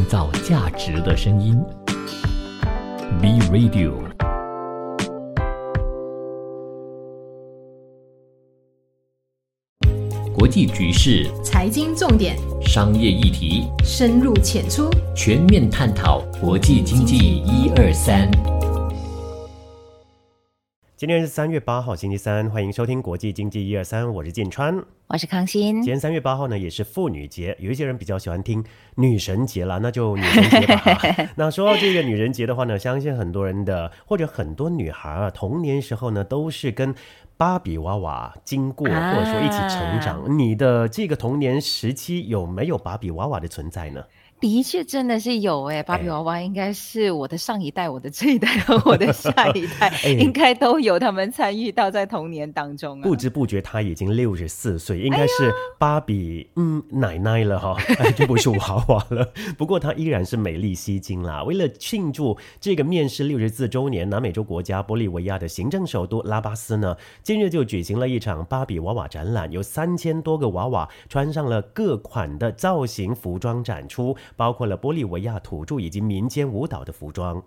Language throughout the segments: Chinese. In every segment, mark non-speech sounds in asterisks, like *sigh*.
创造价值的声音。B Radio。国际局势、财经重点、商业议题，深入浅出，全面探讨国际经济一二三。今天是三月八号，星期三，欢迎收听国际经济一二三，我是建川。我是康欣。今天三月八号呢，也是妇女节，有一些人比较喜欢听女神节啦，那就女神节吧。*laughs* 那说到这个女人节的话呢，相信很多人的或者很多女孩啊，童年时候呢都是跟芭比娃娃经过，或者说一起成长。你的这个童年时期有没有芭比娃娃的存在呢？的确，真的是有诶，芭比娃娃应该是我的上一代、我的这一代和 *laughs* 我的下一代，应该都有他们参与到在童年当中。不知不觉，他已经六十四岁，应该是芭比嗯奶奶了哈，就不是娃娃了。*laughs* 不过她依然是美丽吸睛啦。为了庆祝这个面世六十四周年，南美洲国家玻利维亚的行政首都拉巴斯呢，今日就举行了一场芭比娃娃展览，有三千多个娃娃穿上了各款的造型服装展出。包括了玻利维亚土著以及民间舞蹈的服装。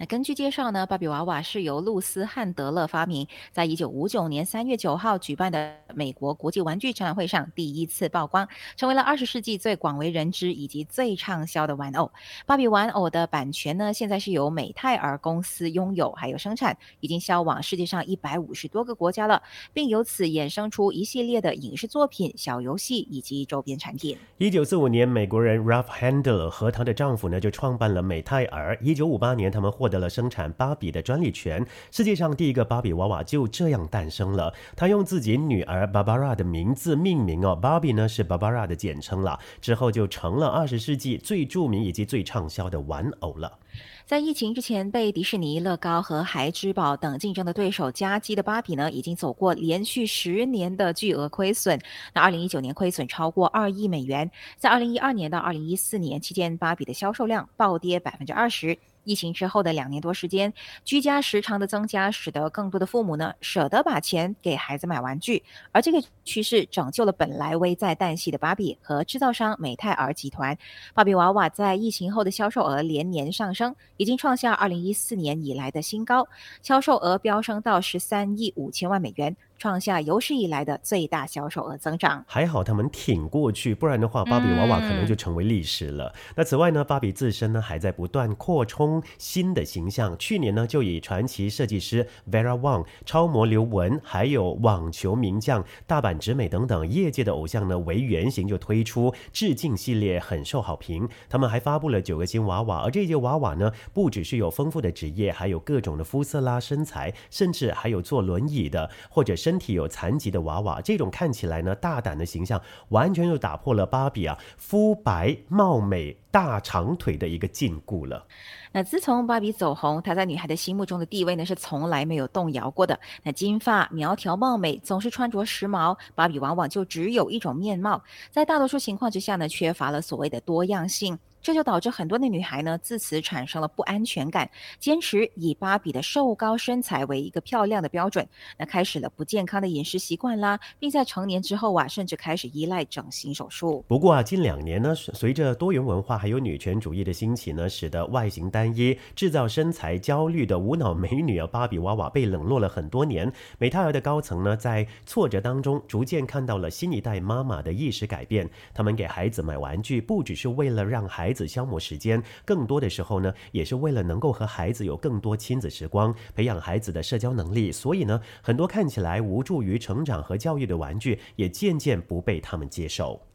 那根据介绍呢，芭比娃娃是由露丝·汉德勒发明，在一九五九年三月九号举办的美国国际玩具展览会上第一次曝光，成为了二十世纪最广为人知以及最畅销的玩偶。芭比玩偶的版权呢，现在是由美泰尔公司拥有，还有生产，已经销往世界上一百五十多个国家了，并由此衍生出一系列的影视作品、小游戏以及周边产品。一九四五年，美国人 Ralph Handler 和她的丈夫呢就创办了美泰尔。一九五八年，他们获获得了生产芭比的专利权，世界上第一个芭比娃娃就这样诞生了。他用自己女儿 Barbara 的名字命名哦，芭比呢是 Barbara 的简称了。之后就成了二十世纪最著名以及最畅销的玩偶了。在疫情之前，被迪士尼、乐高和孩之宝等竞争的对手夹击的芭比呢，已经走过连续十年的巨额亏损。那二零一九年亏损超过二亿美元，在二零一二年到二零一四年期间，芭比的销售量暴跌百分之二十。疫情之后的两年多时间，居家时长的增加，使得更多的父母呢舍得把钱给孩子买玩具，而这个趋势拯救了本来危在旦夕的芭比和制造商美泰尔集团。芭比娃娃在疫情后的销售额连年上升，已经创下二零一四年以来的新高，销售额飙升到十三亿五千万美元。创下有史以来的最大销售额增长，还好他们挺过去，不然的话，芭比娃娃可能就成为历史了。那此外呢，芭比自身呢还在不断扩充新的形象。去年呢，就以传奇设计师 Vera Wang、超模刘雯，还有网球名将大阪直美等等业界的偶像呢为原型，就推出致敬系列，很受好评。他们还发布了九个新娃娃，而这些娃娃呢，不只是有丰富的职业，还有各种的肤色啦、身材，甚至还有坐轮椅的，或者是。身体有残疾的娃娃，这种看起来呢大胆的形象，完全就打破了芭比啊肤白貌美大长腿的一个禁锢了。那自从芭比走红，她在女孩的心目中的地位呢是从来没有动摇过的。那金发苗条貌美，总是穿着时髦，芭比往往就只有一种面貌，在大多数情况之下呢，缺乏了所谓的多样性。这就导致很多的女孩呢，自此产生了不安全感，坚持以芭比的瘦高身材为一个漂亮的标准，那开始了不健康的饮食习惯啦，并在成年之后啊，甚至开始依赖整形手术。不过啊，近两年呢，随着多元文化还有女权主义的兴起呢，使得外形单一、制造身材焦虑的无脑美女啊，芭比娃娃被冷落了很多年。美泰尔的高层呢，在挫折当中逐渐看到了新一代妈妈的意识改变，他们给孩子买玩具，不只是为了让孩孩子消磨时间，更多的时候呢，也是为了能够和孩子有更多亲子时光，培养孩子的社交能力。所以呢，很多看起来无助于成长和教育的玩具，也渐渐不被他们接受。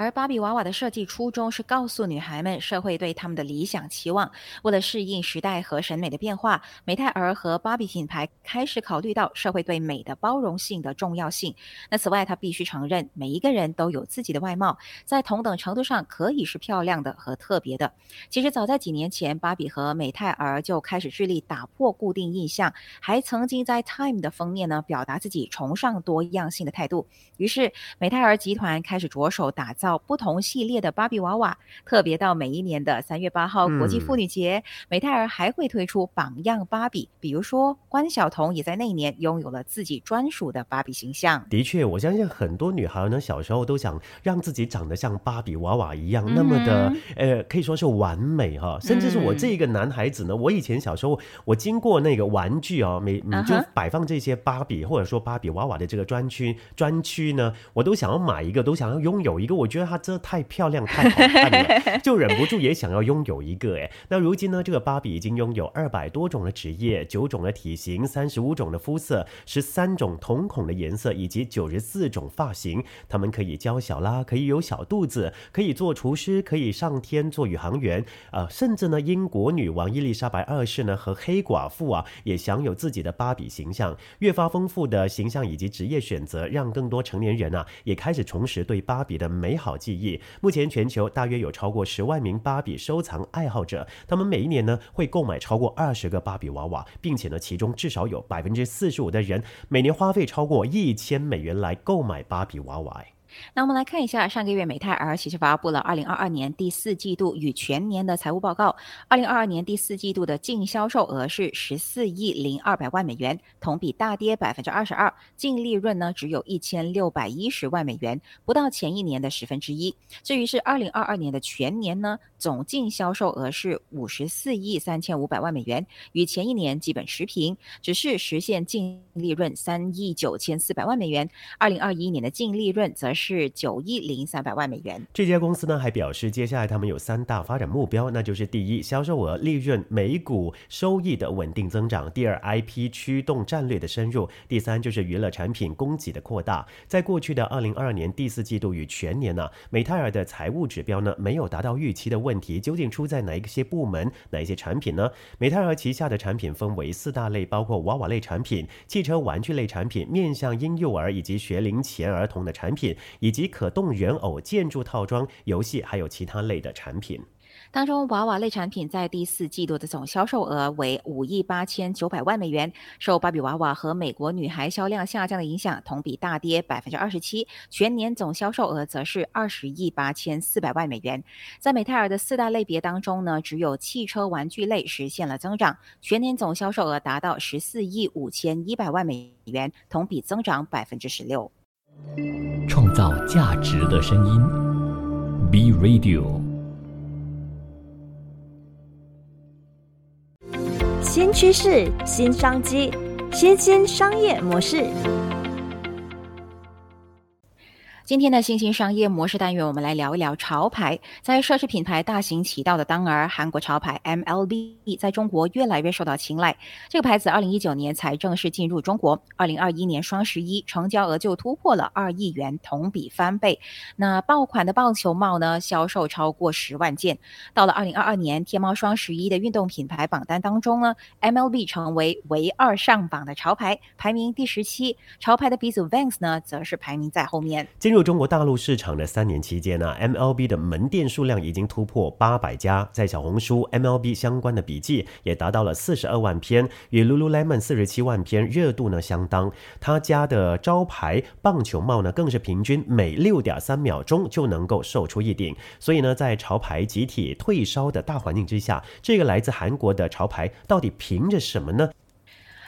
而芭比娃娃的设计初衷是告诉女孩们社会对他们的理想期望。为了适应时代和审美的变化，美泰尔和芭比品牌开始考虑到社会对美的包容性的重要性。那此外，他必须承认每一个人都有自己的外貌，在同等程度上可以是漂亮的和特别的。其实早在几年前，芭比和美泰尔就开始致力打破固定印象，还曾经在 Time 的封面呢表达自己崇尚多样性的态度。于是，美泰尔集团开始着手打造。造不同系列的芭比娃娃。特别到每一年的三月八号国际妇女节，美泰尔还会推出榜样芭比，比如说关晓彤也在那一年拥有了自己专属的芭比形象。的确，我相信很多女孩呢，小时候都想让自己长得像芭比娃娃一样，那么的呃，可以说是完美哈。甚至是我这个男孩子呢，我以前小时候我经过那个玩具哦，每你就摆放这些芭比或者说芭比娃娃的这个专区专区呢，我都想要买一个，都想要拥有一个。我觉得它真的太漂亮、太好看了，*laughs* 就忍不住也想要拥有一个。哎，那如今呢，这个芭比已经拥有二百多种的职业、九种的体型、三十五种的肤色、十三种瞳孔的颜色以及九十四种发型。他们可以娇小啦，可以有小肚子，可以做厨师，可以上天做宇航员啊，甚至呢，英国女王伊丽莎白二世呢和黑寡妇啊，也享有自己的芭比形象。越发丰富的形象以及职业选择，让更多成年人啊也开始重拾对芭比的美好记忆。目前全球大约有超过十万名芭比收藏爱好者，他们每一年呢会购买超过二十个芭比娃娃，并且呢其中至少有百分之四十五的人每年花费超过一千美元来购买芭比娃娃。那我们来看一下，上个月美泰尔其实发布了二零二二年第四季度与全年的财务报告。二零二二年第四季度的净销售额是十四亿零二百万美元，同比大跌百分之二十二，净利润呢只有一千六百一十万美元，不到前一年的十分之一。至于是二零二二年的全年呢，总净销售额是五十四亿三千五百万美元，与前一年基本持平，只是实现净利润三亿九千四百万美元。二零二一年的净利润则是。是九亿零三百万美元。这家公司呢还表示，接下来他们有三大发展目标，那就是第一，销售额、利润、每股收益的稳定增长；第二，IP 驱动战略的深入；第三，就是娱乐产品供给的扩大。在过去的二零二二年第四季度与全年呢，美泰尔的财务指标呢没有达到预期的问题，究竟出在哪一些部门、哪一些产品呢？美泰尔旗下的产品分为四大类，包括娃娃类产品、汽车玩具类产品、面向婴幼儿以及学龄前儿童的产品。以及可动人偶、建筑套装、游戏，还有其他类的产品。当中，娃娃类产品在第四季度的总销售额为五亿八千九百万美元，受芭比娃娃和美国女孩销量下降的影响，同比大跌百分之二十七。全年总销售额则是二十亿八千四百万美元。在美泰尔的四大类别当中呢，只有汽车玩具类实现了增长，全年总销售额达到十四亿五千一百万美元，同比增长百分之十六。创造价值的声音，B Radio。新趋势、新商机、新兴商业模式。今天的新兴商业模式单元，我们来聊一聊潮牌。在奢侈品牌大行其道的当儿，韩国潮牌 MLB 在中国越来越受到青睐。这个牌子二零一九年才正式进入中国，二零二一年双十一成交额就突破了二亿元，同比翻倍。那爆款的棒球帽呢，销售超过十万件。到了二零二二年天猫双十一的运动品牌榜单当中呢，MLB 成为唯二上榜的潮牌，排名第十七。潮牌的鼻祖 Vans 呢，则是排名在后面。进入中国大陆市场的三年期间呢，MLB 的门店数量已经突破八百家，在小红书 MLB 相关的笔记也达到了四十二万篇，与 Lululemon 四十七万篇热度呢相当。他家的招牌棒球帽呢，更是平均每六点三秒钟就能够售出一顶。所以呢，在潮牌集体退烧的大环境之下，这个来自韩国的潮牌到底凭着什么呢？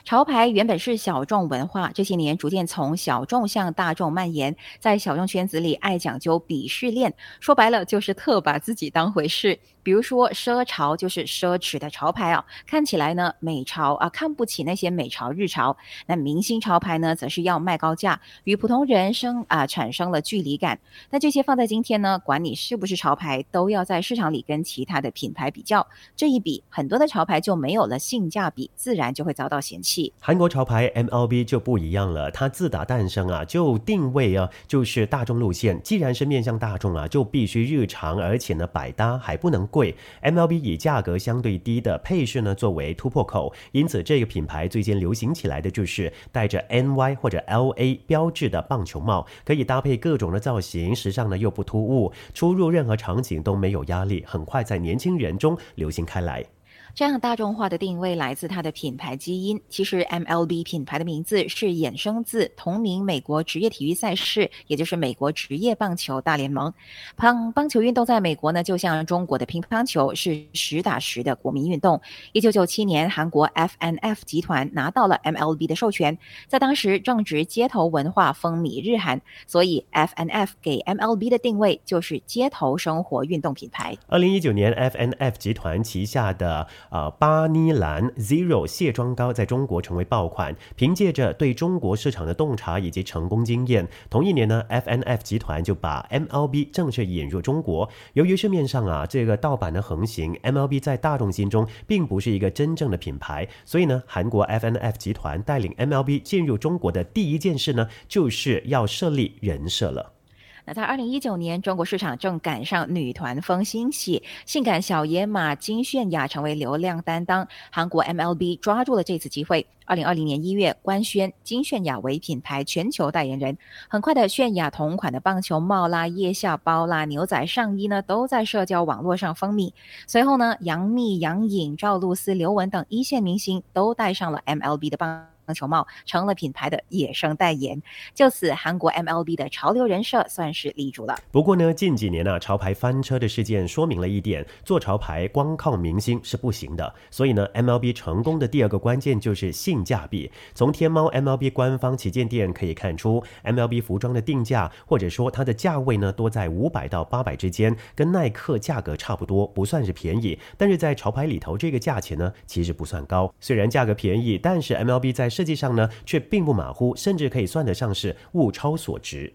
潮牌原本是小众文化，这些年逐渐从小众向大众蔓延。在小众圈子里，爱讲究鄙视链，说白了就是特把自己当回事。比如说，奢潮就是奢侈的潮牌啊，看起来呢美潮啊，看不起那些美潮日潮。那明星潮牌呢，则是要卖高价，与普通人生啊产生了距离感。那这些放在今天呢，管你是不是潮牌，都要在市场里跟其他的品牌比较。这一比，很多的潮牌就没有了性价比，自然就会遭到嫌弃。韩国潮牌 MLB 就不一样了，它自打诞生啊，就定位啊，就是大众路线。既然是面向大众啊，就必须日常，而且呢百搭，还不能。贵，MLB 以价格相对低的配饰呢作为突破口，因此这个品牌最近流行起来的就是带着 NY 或者 LA 标志的棒球帽，可以搭配各种的造型，时尚呢又不突兀，出入任何场景都没有压力，很快在年轻人中流行开来。这样大众化的定位来自它的品牌基因。其实 MLB 品牌的名字是衍生自同名美国职业体育赛事，也就是美国职业棒球大联盟。棒棒球运动在美国呢，就像中国的乒乓球，是实打实的国民运动。一九九七年，韩国 FNF 集团拿到了 MLB 的授权，在当时正值街头文化风靡日韩，所以 FNF 给 MLB 的定位就是街头生活运动品牌。二零一九年，FNF 集团旗下的呃巴尼兰 Zero 卸妆膏在中国成为爆款。凭借着对中国市场的洞察以及成功经验，同一年呢，FNF 集团就把 MLB 正式引入中国。由于市面上啊这个盗版的横行，MLB 在大众心中并不是一个真正的品牌，所以呢，韩国 FNF 集团带领 MLB 进入中国的第一件事呢，就是要设立人设了。那在二零一九年，中国市场正赶上女团风兴起，性感小野马金泫雅成为流量担当。韩国 MLB 抓住了这次机会，二零二零年一月官宣金泫雅为品牌全球代言人。很快的，泫雅同款的棒球帽啦、腋下包啦、牛仔上衣呢，都在社交网络上风靡。随后呢，杨幂、杨颖、赵露思、刘雯等一线明星都戴上了 MLB 的棒。棒球帽成了品牌的野生代言，就此韩国 MLB 的潮流人设算是立住了。不过呢，近几年呢，潮牌翻车的事件说明了一点：做潮牌光靠明星是不行的。所以呢，MLB 成功的第二个关键就是性价比。从天猫 MLB 官方旗舰店可以看出，MLB 服装的定价或者说它的价位呢，多在五百到八百之间，跟耐克价格差不多，不算是便宜。但是在潮牌里头，这个价钱呢，其实不算高。虽然价格便宜，但是 MLB 在设计上呢，却并不马虎，甚至可以算得上是物超所值。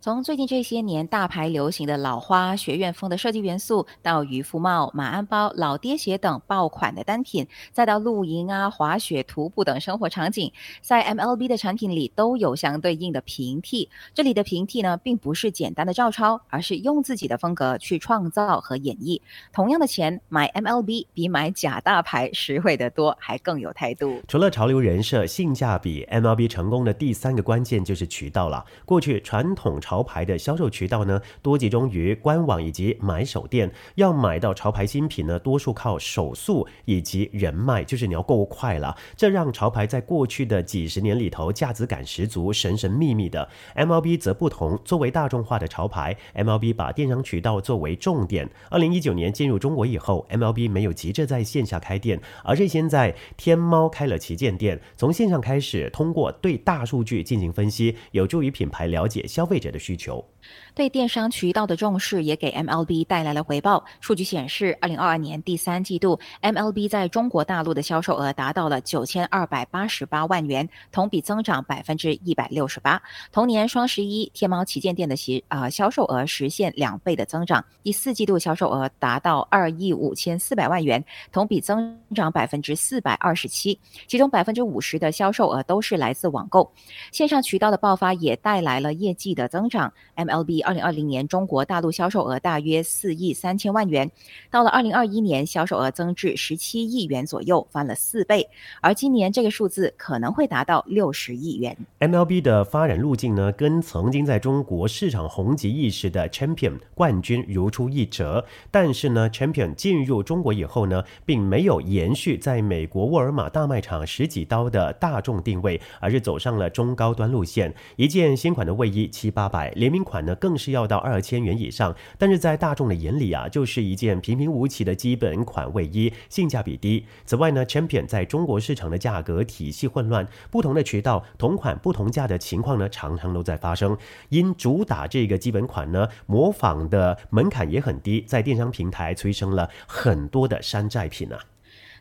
从最近这些年大牌流行的老花学院风的设计元素，到渔夫帽、马鞍包、老爹鞋等爆款的单品，再到露营啊、滑雪、徒步等生活场景，在 MLB 的产品里都有相对应的平替。这里的平替呢，并不是简单的照抄，而是用自己的风格去创造和演绎。同样的钱买 MLB 比买假大牌实惠得多，还更有态度。除了潮流人设、性价比，MLB 成功的第三个关键就是渠道了。过去传统潮牌的销售渠道呢，多集中于官网以及买手店。要买到潮牌新品呢，多数靠手速以及人脉，就是你要够快了。这让潮牌在过去的几十年里头价值感十足、神神秘秘的。MLB 则不同，作为大众化的潮牌，MLB 把电商渠道作为重点。二零一九年进入中国以后，MLB 没有急着在线下开店，而是先在天猫开了旗舰店，从线上开始，通过对大数据进行分析，有助于品牌了解消费者的。的需求。对电商渠道的重视也给 MLB 带来了回报。数据显示，二零二二年第三季度，MLB 在中国大陆的销售额达到了九千二百八十八万元，同比增长百分之一百六十八。同年双十一，天猫旗舰店的销啊销售额实现两倍的增长。第四季度销售额达到二亿五千四百万元，同比增长百分之四百二十七。其中百分之五十的销售额都是来自网购，线上渠道的爆发也带来了业绩的增长。M MLB 二零二零年中国大陆销售额大约四亿三千万元，到了二零二一年，销售额增至十七亿元左右，翻了四倍。而今年这个数字可能会达到六十亿元。MLB 的发展路径呢，跟曾经在中国市场红极一时的 Champion 冠军如出一辙。但是呢，Champion 进入中国以后呢，并没有延续在美国沃尔玛大卖场十几刀的大众定位，而是走上了中高端路线。一件新款的卫衣七八百，联名款。呢，更是要到二千元以上，但是在大众的眼里啊，就是一件平平无奇的基本款卫衣，性价比低。此外呢，Champion 在中国市场的价格体系混乱，不同的渠道同款不同价的情况呢，常常都在发生。因主打这个基本款呢，模仿的门槛也很低，在电商平台催生了很多的山寨品啊。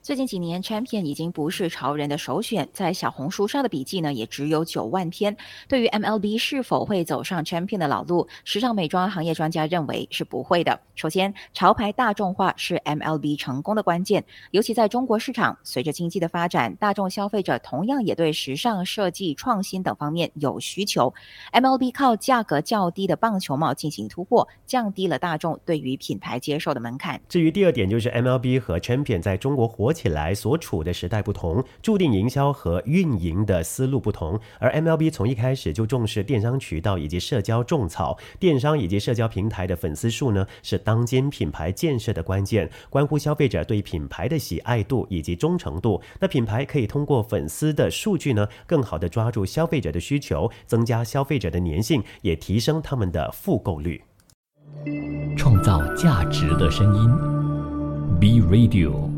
最近几年，Champion 已经不是潮人的首选，在小红书上的笔记呢，也只有九万篇。对于 MLB 是否会走上 Champion 的老路，时尚美妆行业专家认为是不会的。首先，潮牌大众化是 MLB 成功的关键，尤其在中国市场，随着经济的发展，大众消费者同样也对时尚设计、创新等方面有需求。MLB 靠价格较低的棒球帽进行突破，降低了大众对于品牌接受的门槛。至于第二点，就是 MLB 和 Champion 在中国火。起来所处的时代不同，注定营销和运营的思路不同。而 MLB 从一开始就重视电商渠道以及社交种草，电商以及社交平台的粉丝数呢，是当今品牌建设的关键，关乎消费者对品牌的喜爱度以及忠诚度。那品牌可以通过粉丝的数据呢，更好的抓住消费者的需求，增加消费者的粘性，也提升他们的复购率。创造价值的声音，B Radio。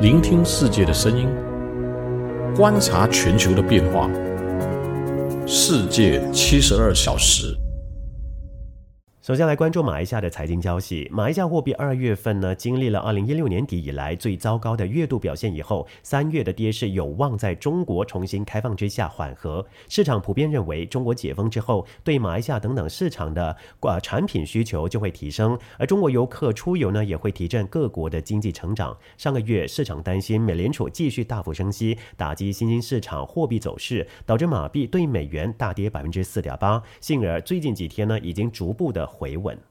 聆听世界的声音，观察全球的变化。世界七十二小时。首先来关注马来西亚的财经消息。马来西亚货币二月份呢，经历了二零一六年底以来最糟糕的月度表现以后，三月的跌势有望在中国重新开放之下缓和。市场普遍认为，中国解封之后，对马来西亚等等市场的呃产品需求就会提升，而中国游客出游呢，也会提振各国的经济成长。上个月市场担心美联储继续大幅升息，打击新兴市场货币走势，导致马币对美元大跌百分之四点八。幸而最近几天呢，已经逐步的。回稳。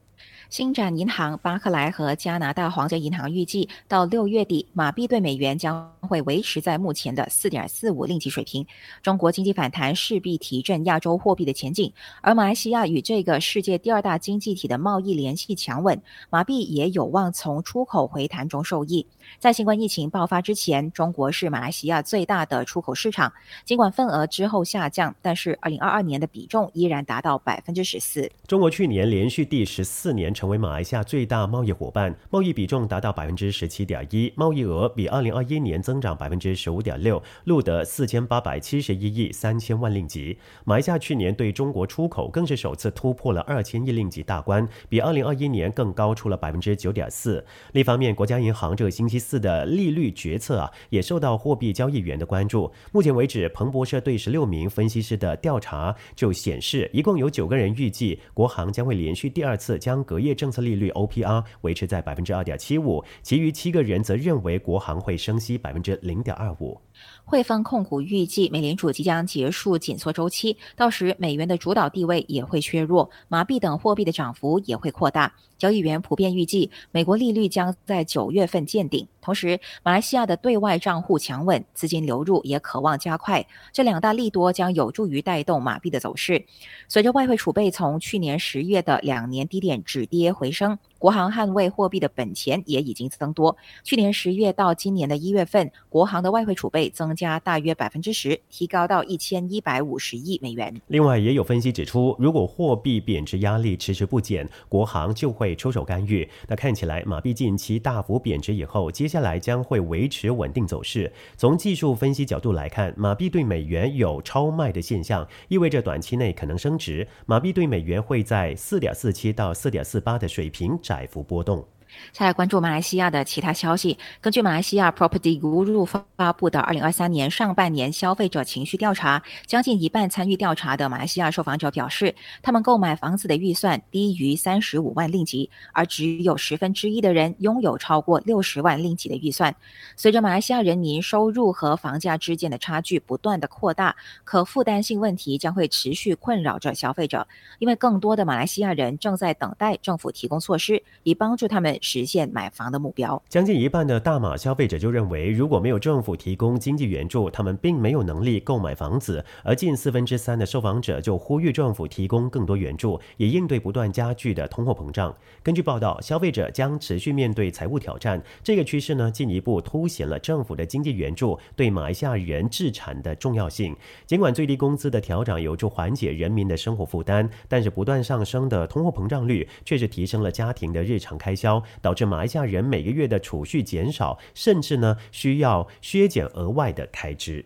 星展银行、巴克莱和加拿大皇家银行预计，到六月底，马币对美元将会维持在目前的四点四五令吉水平。中国经济反弹势必提振亚洲货币的前景，而马来西亚与这个世界第二大经济体的贸易联系强稳，马币也有望从出口回弹中受益。在新冠疫情爆发之前，中国是马来西亚最大的出口市场。尽管份额之后下降，但是二零二二年的比重依然达到百分之十四。中国去年连续第十四年成为马来西亚最大贸易伙伴，贸易比重达到百分之十七点一，贸易额比二零二一年增长百分之十五点六，录得四千八百七十一亿三千万令吉。马来西亚去年对中国出口更是首次突破了二千亿令吉大关，比二零二一年更高出了百分之九点四。另一方面，国家银行这个星期。四的利率决策啊，也受到货币交易员的关注。目前为止，彭博社对十六名分析师的调查就显示，一共有九个人预计国行将会连续第二次将隔夜政策利率 OPR 维持在百分之二点七五，其余七个人则认为国行会升息百分之零点二五。汇丰控股预计，美联储即将结束紧缩周期，到时美元的主导地位也会削弱，马币等货币的涨幅也会扩大。交易员普遍预计，美国利率将在九月份见顶。同时，马来西亚的对外账户强稳，资金流入也渴望加快，这两大利多将有助于带动马币的走势。随着外汇储备从去年十月的两年低点止跌回升。国行捍卫货币的本钱也已经增多。去年十月到今年的一月份，国行的外汇储备增加大约百分之十，提高到一千一百五十亿美元。另外，也有分析指出，如果货币贬值压力迟迟不减，国行就会出手干预。那看起来，马币近期大幅贬值以后，接下来将会维持稳定走势。从技术分析角度来看，马币对美元有超卖的现象，意味着短期内可能升值。马币对美元会在四点四七到四点四八的水平。窄幅波动。再来关注马来西亚的其他消息。根据马来西亚 Property Guru 发布的二零二三年上半年消费者情绪调查，将近一半参与调查的马来西亚受访者表示，他们购买房子的预算低于三十五万令吉，而只有十分之一的人拥有超过六十万令吉的预算。随着马来西亚人民收入和房价之间的差距不断的扩大，可负担性问题将会持续困扰着消费者，因为更多的马来西亚人正在等待政府提供措施，以帮助他们。实现买房的目标。将近一半的大马消费者就认为，如果没有政府提供经济援助，他们并没有能力购买房子。而近四分之三的受访者就呼吁政府提供更多援助，以应对不断加剧的通货膨胀。根据报道，消费者将持续面对财务挑战。这个趋势呢，进一步凸显了政府的经济援助对马来西亚人置产的重要性。尽管最低工资的调整有助缓解人民的生活负担，但是不断上升的通货膨胀率却是提升了家庭的日常开销。导致马来西亚人每个月的储蓄减少，甚至呢需要削减额外的开支。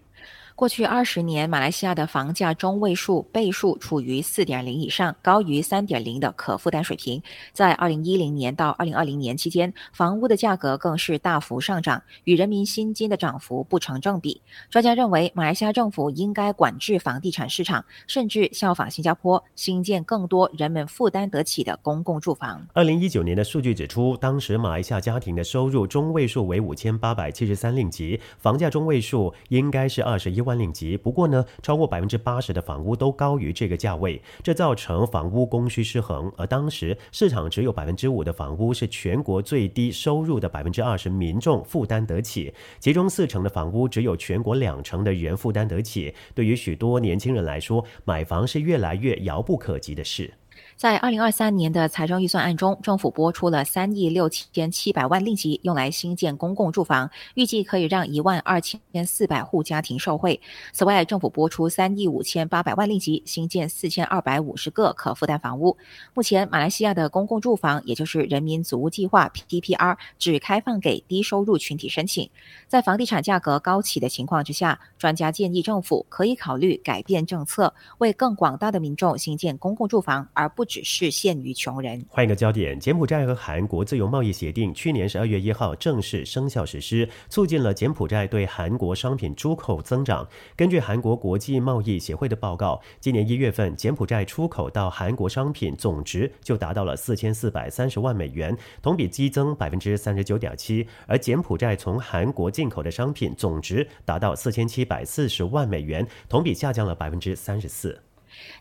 过去二十年，马来西亚的房价中位数倍数处于四点零以上，高于三点零的可负担水平。在二零一零年到二零二零年期间，房屋的价格更是大幅上涨，与人民薪金的涨幅不成正比。专家认为，马来西亚政府应该管制房地产市场，甚至效仿新加坡，新建更多人们负担得起的公共住房。二零一九年的数据指出，当时马来西亚家庭的收入中位数为五千八百七十三令吉，房价中位数应该是二十一。万令吉。不过呢，超过百分之八十的房屋都高于这个价位，这造成房屋供需失衡。而当时市场只有百分之五的房屋是全国最低收入的百分之二十民众负担得起，其中四成的房屋只有全国两成的人负担得起。对于许多年轻人来说，买房是越来越遥不可及的事。在二零二三年的财政预算案中，政府拨出了三亿六千七百万令吉，用来新建公共住房，预计可以让一万二千四百户家庭受惠。此外，政府拨出三亿五千八百万令吉，新建四千二百五十个可负担房屋。目前，马来西亚的公共住房，也就是人民组屋计划 （PPR） 只开放给低收入群体申请。在房地产价格高企的情况之下，专家建议政府可以考虑改变政策，为更广大的民众新建公共住房，而不。只是限于穷人。换一个焦点，柬埔寨和韩国自由贸易协定去年十二月一号正式生效实施，促进了柬埔寨对韩国商品出口增长。根据韩国国际贸易协会的报告，今年一月份柬埔寨出口到韩国商品总值就达到了四千四百三十万美元，同比激增百分之三十九点七。而柬埔寨从韩国进口的商品总值达到四千七百四十万美元，同比下降了百分之三十四。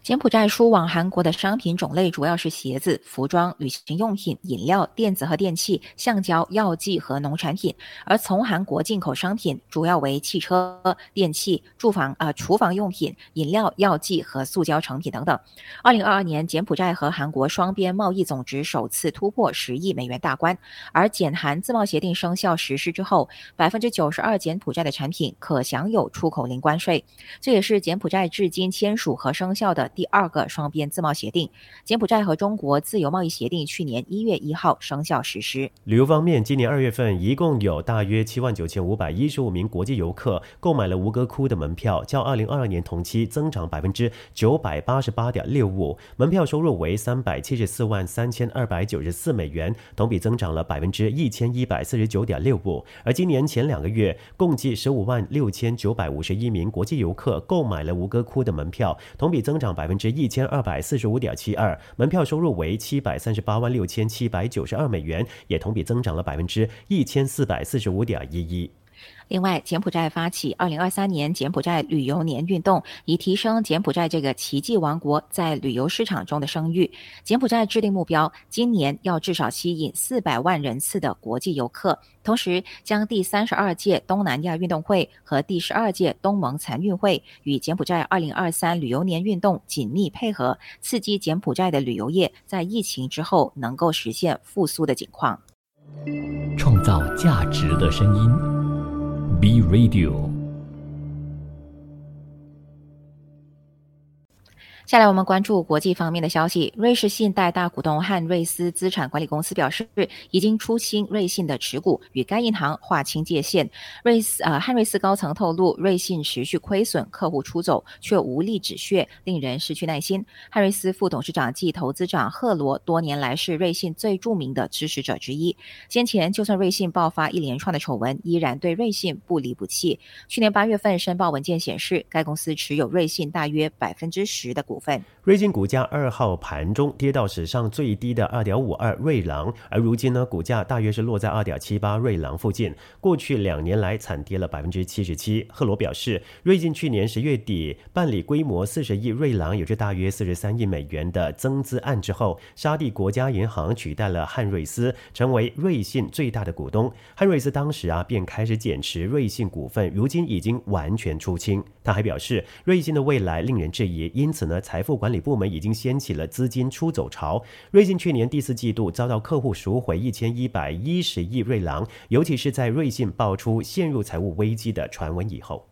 柬埔寨输往韩国的商品种类主要是鞋子、服装、旅行用品、饮料、电子和电器、橡胶、药剂和农产品；而从韩国进口商品主要为汽车、电器、住房、呃厨房用品、饮料、药剂和塑胶成品等等。二零二二年，柬埔寨和韩国双边贸易总值首次突破十亿美元大关，而柬韩自贸协定生效实施之后，百分之九十二柬埔寨的产品可享有出口零关税，这也是柬埔寨至今签署和生效。的第二个双边自贸协定，柬埔寨和中国自由贸易协定去年一月一号生效实施。旅游方面，今年二月份一共有大约七万九千五百一十五名国际游客购买了吴哥窟的门票，较二零二二年同期增长百分之九百八十八点六五，门票收入为三百七十四万三千二百九十四美元，同比增长了百分之一千一百四十九点六五。而今年前两个月，共计十五万六千九百五十一名国际游客购买了吴哥窟的门票，同比增。增长百分之一千二百四十五点七二，门票收入为七百三十八万六千七百九十二美元，也同比增长了百分之一千四百四十五点一一。另外，柬埔寨发起二零二三年柬埔寨旅游年运动，以提升柬埔寨这个奇迹王国在旅游市场中的声誉。柬埔寨制定目标，今年要至少吸引四百万人次的国际游客，同时将第三十二届东南亚运动会和第十二届东盟残运会与柬埔寨二零二三旅游年运动紧密配合，刺激柬埔寨的旅游业在疫情之后能够实现复苏的景况。创造价值的声音。B Radio。下来我们关注国际方面的消息。瑞士信贷大股东汉瑞斯资产管理公司表示，已经出清瑞信的持股，与该银行划清界限。瑞斯呃汉瑞斯高层透露，瑞信持续亏损，客户出走却无力止血，令人失去耐心。汉瑞斯副董事长暨投资长赫罗多年来是瑞信最著名的支持者之一。先前就算瑞信爆发一连串的丑闻，依然对瑞信不离不弃。去年八月份申报文件显示，该公司持有瑞信大约百分之十的股。瑞信股价二号盘中跌到史上最低的二点五二瑞郎，而如今呢，股价大约是落在二点七八瑞郎附近。过去两年来惨跌了百分之七十七。赫罗表示，瑞信去年十月底办理规模四十亿瑞郎，也是大约四十三亿美元的增资案之后，沙地国家银行取代了汉瑞斯，成为瑞信最大的股东。汉瑞斯当时啊便开始减持瑞信股份，如今已经完全出清。他还表示，瑞信的未来令人质疑，因此呢。财富管理部门已经掀起了资金出走潮。瑞信去年第四季度遭到客户赎回一千一百一十亿瑞郎，尤其是在瑞信爆出陷入财务危机的传闻以后。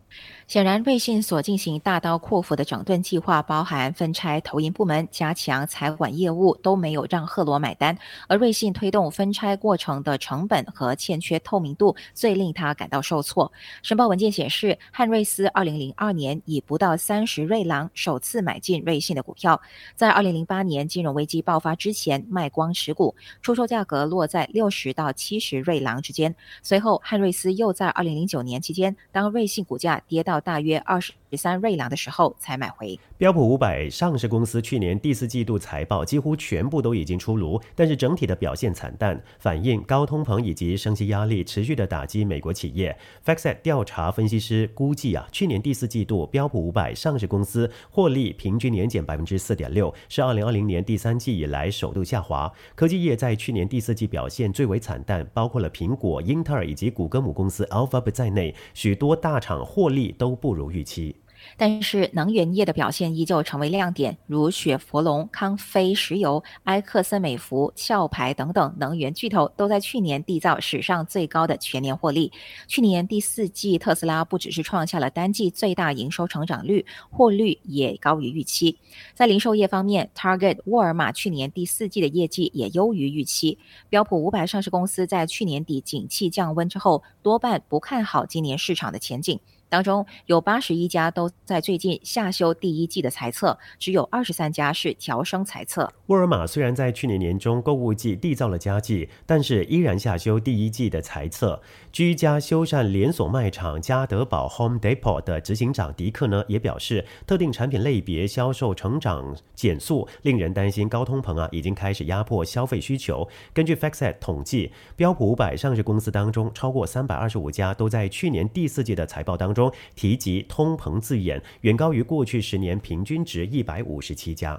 显然，瑞信所进行大刀阔斧的整顿计划，包含分拆投银部门、加强财管业务，都没有让赫罗买单。而瑞信推动分拆过程的成本和欠缺透明度，最令他感到受挫。申报文件显示，汉瑞斯二零零二年以不到三十瑞郎首次买进瑞信的股票，在二零零八年金融危机爆发之前卖光持股，出售价格落在六十到七十瑞郎之间。随后，汉瑞斯又在二零零九年期间，当瑞信股价跌到大约二十三瑞郎的时候才买回。标普五百上市公司去年第四季度财报几乎全部都已经出炉，但是整体的表现惨淡，反映高通膨以及升息压力持续的打击美国企业。FactSet 调查分析师估计啊，去年第四季度标普五百上市公司获利平均年减百分之四点六，是二零二零年第三季以来首度下滑。科技业在去年第四季表现最为惨淡，包括了苹果、英特尔以及谷歌母公司 Alphabet 在内，许多大厂获利都不如预期。但是能源业的表现依旧成为亮点，如雪佛龙、康菲石油、埃克森美孚、壳牌等等能源巨头都在去年缔造史上最高的全年获利。去年第四季，特斯拉不只是创下了单季最大营收成长率，获利也高于预期。在零售业方面，Target、沃尔玛去年第四季的业绩也优于预期。标普五百上市公司在去年底景气降温之后，多半不看好今年市场的前景。当中有八十一家都在最近下修第一季的财测，只有二十三家是调升财测。沃尔玛虽然在去年年中购物季缔造了佳绩，但是依然下修第一季的财测。居家修缮连锁卖场家得宝 Home Depot 的执行长迪克呢也表示，特定产品类别销售成长减速，令人担心高通膨啊已经开始压迫消费需求。根据 FactSet 统计，标普五百上市公司当中，超过三百二十五家都在去年第四季的财报当中。提及通膨字眼，远高于过去十年平均值一百五十七家。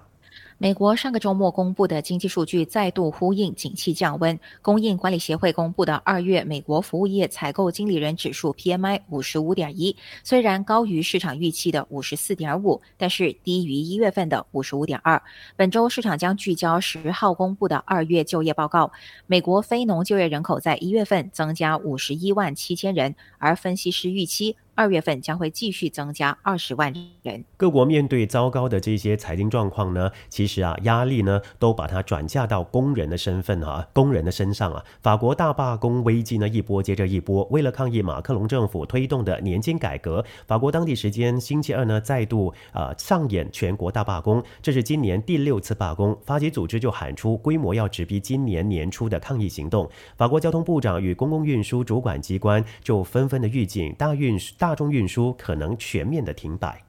美国上个周末公布的经济数据再度呼应景气降温。供应管理协会公布的二月美国服务业采购经理人指数 PMI 五十五点一，虽然高于市场预期的五十四点五，但是低于一月份的五十五点二。本周市场将聚焦十号公布的二月就业报告。美国非农就业人口在一月份增加五十一万七千人，而分析师预期。二月份将会继续增加二十万人。各国面对糟糕的这些财经状况呢，其实啊，压力呢都把它转嫁到工人的身份啊，工人的身上啊。法国大罢工危机呢一波接着一波，为了抗议马克龙政府推动的年金改革，法国当地时间星期二呢再度啊上演全国大罢工，这是今年第六次罢工。发起组织就喊出规模要直逼今年年初的抗议行动。法国交通部长与公共运输主管机关就纷纷的预警大运。大众运输可能全面的停摆。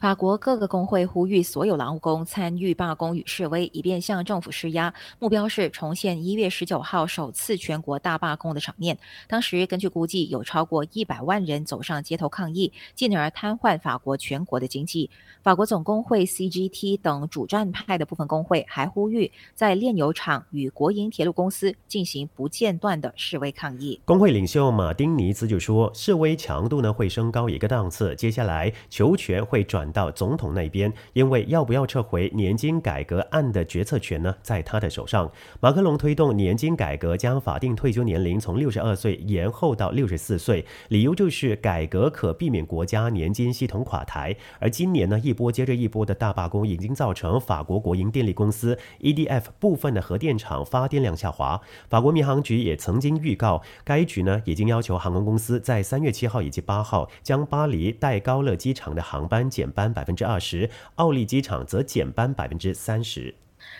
法国各个工会呼吁所有劳工参与罢工与示威，以便向政府施压。目标是重现一月十九号首次全国大罢工的场面。当时根据估计，有超过一百万人走上街头抗议，进而瘫痪法国全国的经济。法国总工会 CGT 等主战派的部分工会还呼吁，在炼油厂与国营铁路公司进行不间断的示威抗议。工会领袖马丁尼兹就说，示威强度呢会升高一个档次，接下来球权会转到总统那边，因为要不要撤回年金改革案的决策权呢，在他的手上。马克龙推动年金改革，将法定退休年龄从六十二岁延后到六十四岁，理由就是改革可避免国家年金系统垮台。而今年呢，一波接着一波的大罢工，已经造成法国国营电力公司 EDF 部分的核电厂发电量下滑。法国民航局也曾经预告，该局呢已经要求航空公司在三月七号以及八号将巴黎戴高乐机场的航班减半。班百分之二十，奥利机场则减班百分之三十。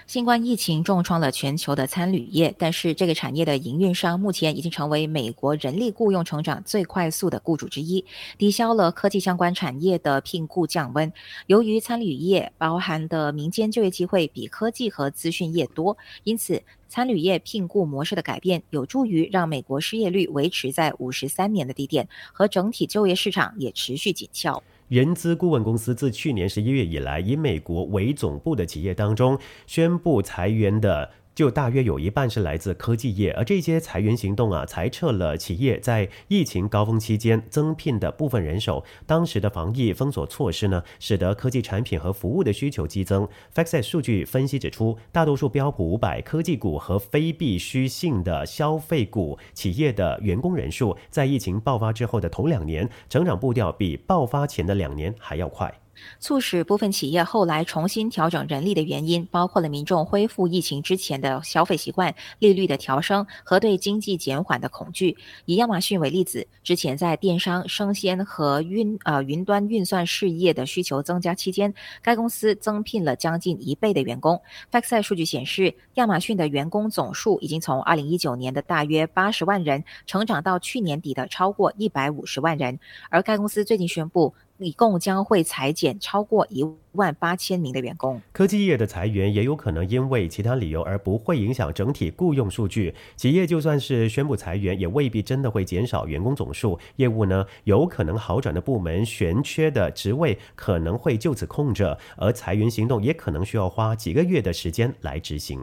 新冠疫情重创了全球的餐旅业，但是这个产业的营运商目前已经成为美国人力雇佣成长最快速的雇主之一，抵消了科技相关产业的聘雇降温。由于餐旅业包含的民间就业机会比科技和资讯业多，因此餐旅业聘雇模式的改变有助于让美国失业率维持在五十三年的低点，和整体就业市场也持续紧俏。人资顾问公司自去年十一月以来，以美国为总部的企业当中宣布裁员的。就大约有一半是来自科技业，而这些裁员行动啊，裁撤了企业在疫情高峰期间增聘的部分人手。当时的防疫封锁措施呢，使得科技产品和服务的需求激增。FactSet 数据分析指出，大多数标普五百科技股和非必需性的消费股企业的员工人数，在疫情爆发之后的头两年，成长步调比爆发前的两年还要快。促使部分企业后来重新调整人力的原因，包括了民众恢复疫情之前的消费习惯、利率的调升和对经济减缓的恐惧。以亚马逊为例子，之前在电商、生鲜和云呃云端运算事业的需求增加期间，该公司增聘了将近一倍的员工。Factset 数据显示，亚马逊的员工总数已经从2019年的大约80万人，成长到去年底的超过150万人。而该公司最近宣布。一共将会裁减超过一万八千名的员工。科技业的裁员也有可能因为其他理由而不会影响整体雇佣数据。企业就算是宣布裁员，也未必真的会减少员工总数。业务呢，有可能好转的部门、悬缺的职位可能会就此空着，而裁员行动也可能需要花几个月的时间来执行。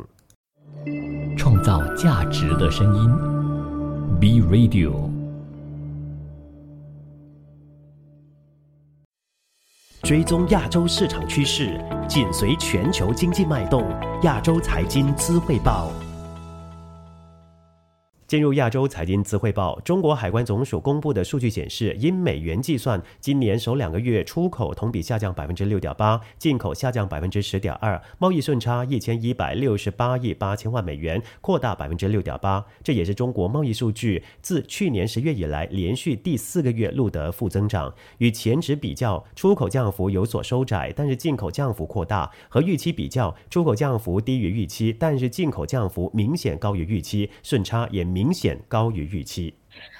创造价值的声音，B Radio。追踪亚洲市场趋势，紧随全球经济脉动。亚洲财经资汇报。进入亚洲财经资汇报，中国海关总署公布的数据显示，因美元计算，今年首两个月出口同比下降百分之六点八，进口下降百分之十点二，贸易顺差一千一百六十八亿八千万美元，扩大百分之六点八。这也是中国贸易数据自去年十月以来连续第四个月录得负增长。与前值比较，出口降幅有所收窄，但是进口降幅扩大。和预期比较，出口降幅低于预期，但是进口降幅明显高于预期，顺差也。明显高于预期。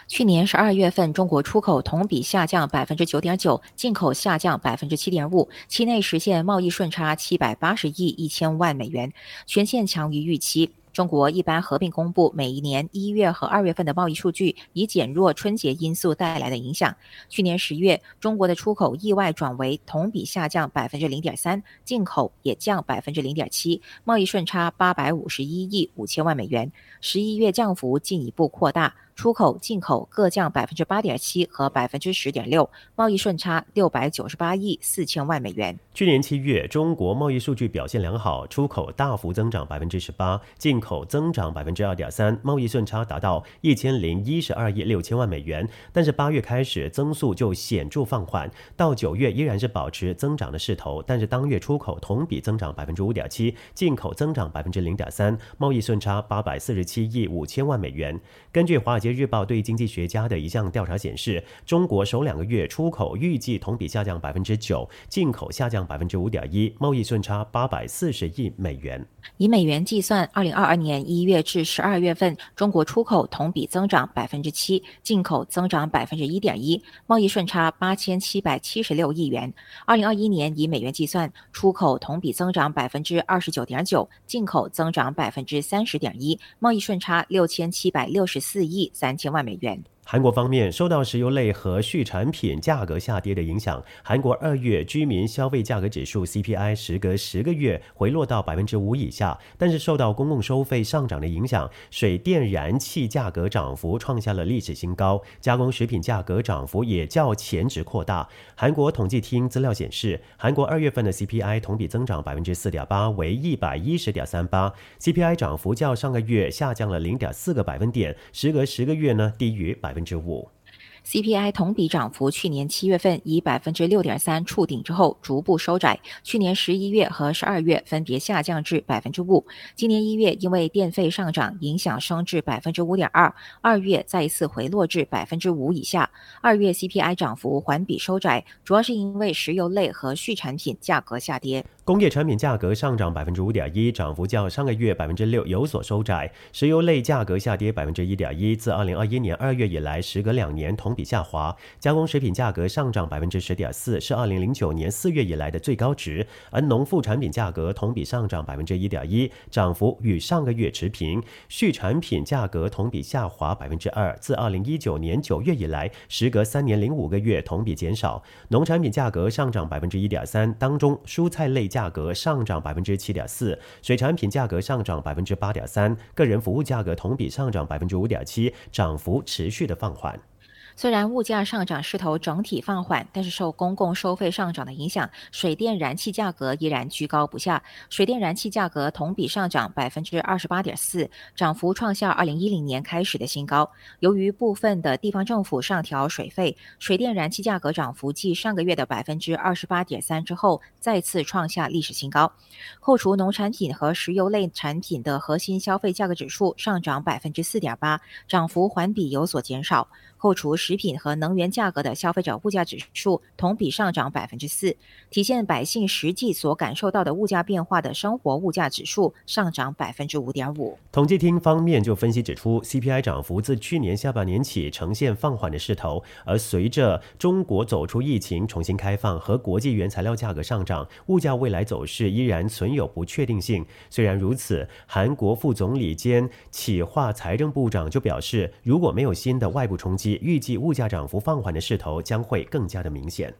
去年十二月份，中国出口同比下降百分之九点九，进口下降百分之七点五，期内实现贸易顺差七百八十亿一千万美元，全线强于预期。中国一般合并公布每一年一月和二月份的贸易数据，以减弱春节因素带来的影响。去年十月，中国的出口意外转为同比下降百分之零点三，进口也降百分之零点七，贸易顺差八百五十一亿五千万美元。十一月降幅进一步扩大。出口、进口各降百分之八点七和百分之十点六，贸易顺差六百九十八亿四千万美元。去年七月，中国贸易数据表现良好，出口大幅增长百分之十八，进口增长百分之二点三，贸易顺差达到一千零一十二亿六千万美元。但是八月开始增速就显著放缓，到九月依然是保持增长的势头，但是当月出口同比增长百分之五点七，进口增长百分之零点三，贸易顺差八百四十七亿五千万美元。根据华尔街。日报对经济学家的一项调查显示，中国首两个月出口预计同比下降百分之九，进口下降百分之五点一，贸易顺差八百四十亿美元。以美元计算，二零二二年一月至十二月份，中国出口同比增长百分之七，进口增长百分之一点一，贸易顺差八千七百七十六亿元。二零二一年以美元计算，出口同比增长百分之二十九点九，进口增长百分之三十点一，贸易顺差六千七百六十四亿三千万美元。韩国方面受到石油类和畜产品价格下跌的影响，韩国二月居民消费价格指数 CPI 时隔十个月回落到百分之五以下。但是受到公共收费上涨的影响，水电燃气价格涨幅创下了历史新高，加工食品价格涨幅也较前值扩大。韩国统计厅资料显示，韩国二月份的 CPI 同比增长百分之四点八，为一百一十点三八，CPI 涨幅较上个月下降了零点四个百分点，时隔十个月呢低于百。分之五。CPI 同比涨幅，去年七月份以百分之六点三触顶之后逐步收窄，去年十一月和十二月分别下降至百分之五，今年一月因为电费上涨影响升至百分之五点二，二月再一次回落至百分之五以下。二月 CPI 涨幅环比收窄，主要是因为石油类和畜产品价格下跌。工业产品价格上涨百分之五点一，涨幅较上个月百分之六有所收窄。石油类价格下跌百分之一点一，自二零二一年二月以来，时隔两年同比下滑。加工食品价格上涨百分之十点四，是二零零九年四月以来的最高值。而农副产品价格同比上涨百分之一点一，涨幅与上个月持平。畜产品价格同比下滑百分之二，自二零一九年九月以来，时隔三年零五个月同比减少。农产品价格上涨百分之一点三，当中蔬菜类。价格上涨百分之七点四，水产品价格上涨百分之八点三，个人服务价格同比上涨百分之五点七，涨幅持续的放缓。虽然物价上涨势头整体放缓，但是受公共收费上涨的影响，水电燃气价格依然居高不下。水电燃气价格同比上涨百分之二十八点四，涨幅创下二零一零年开始的新高。由于部分的地方政府上调水费，水电燃气价格涨幅继上个月的百分之二十八点三之后，再次创下历史新高。扣除农产品和石油类产品的核心消费价格指数上涨百分之四点八，涨幅环比有所减少。扣除食品和能源价格的消费者物价指数同比上涨百分之四，体现百姓实际所感受到的物价变化的生活物价指数上涨百分之五点五。统计厅方面就分析指出，CPI 涨幅自去年下半年起呈现放缓的势头，而随着中国走出疫情、重新开放和国际原材料价格上涨，物价未来走势依然存有不确定性。虽然如此，韩国副总理兼企划财政部长就表示，如果没有新的外部冲击，预计物价涨幅放缓的势头将会更加的明显。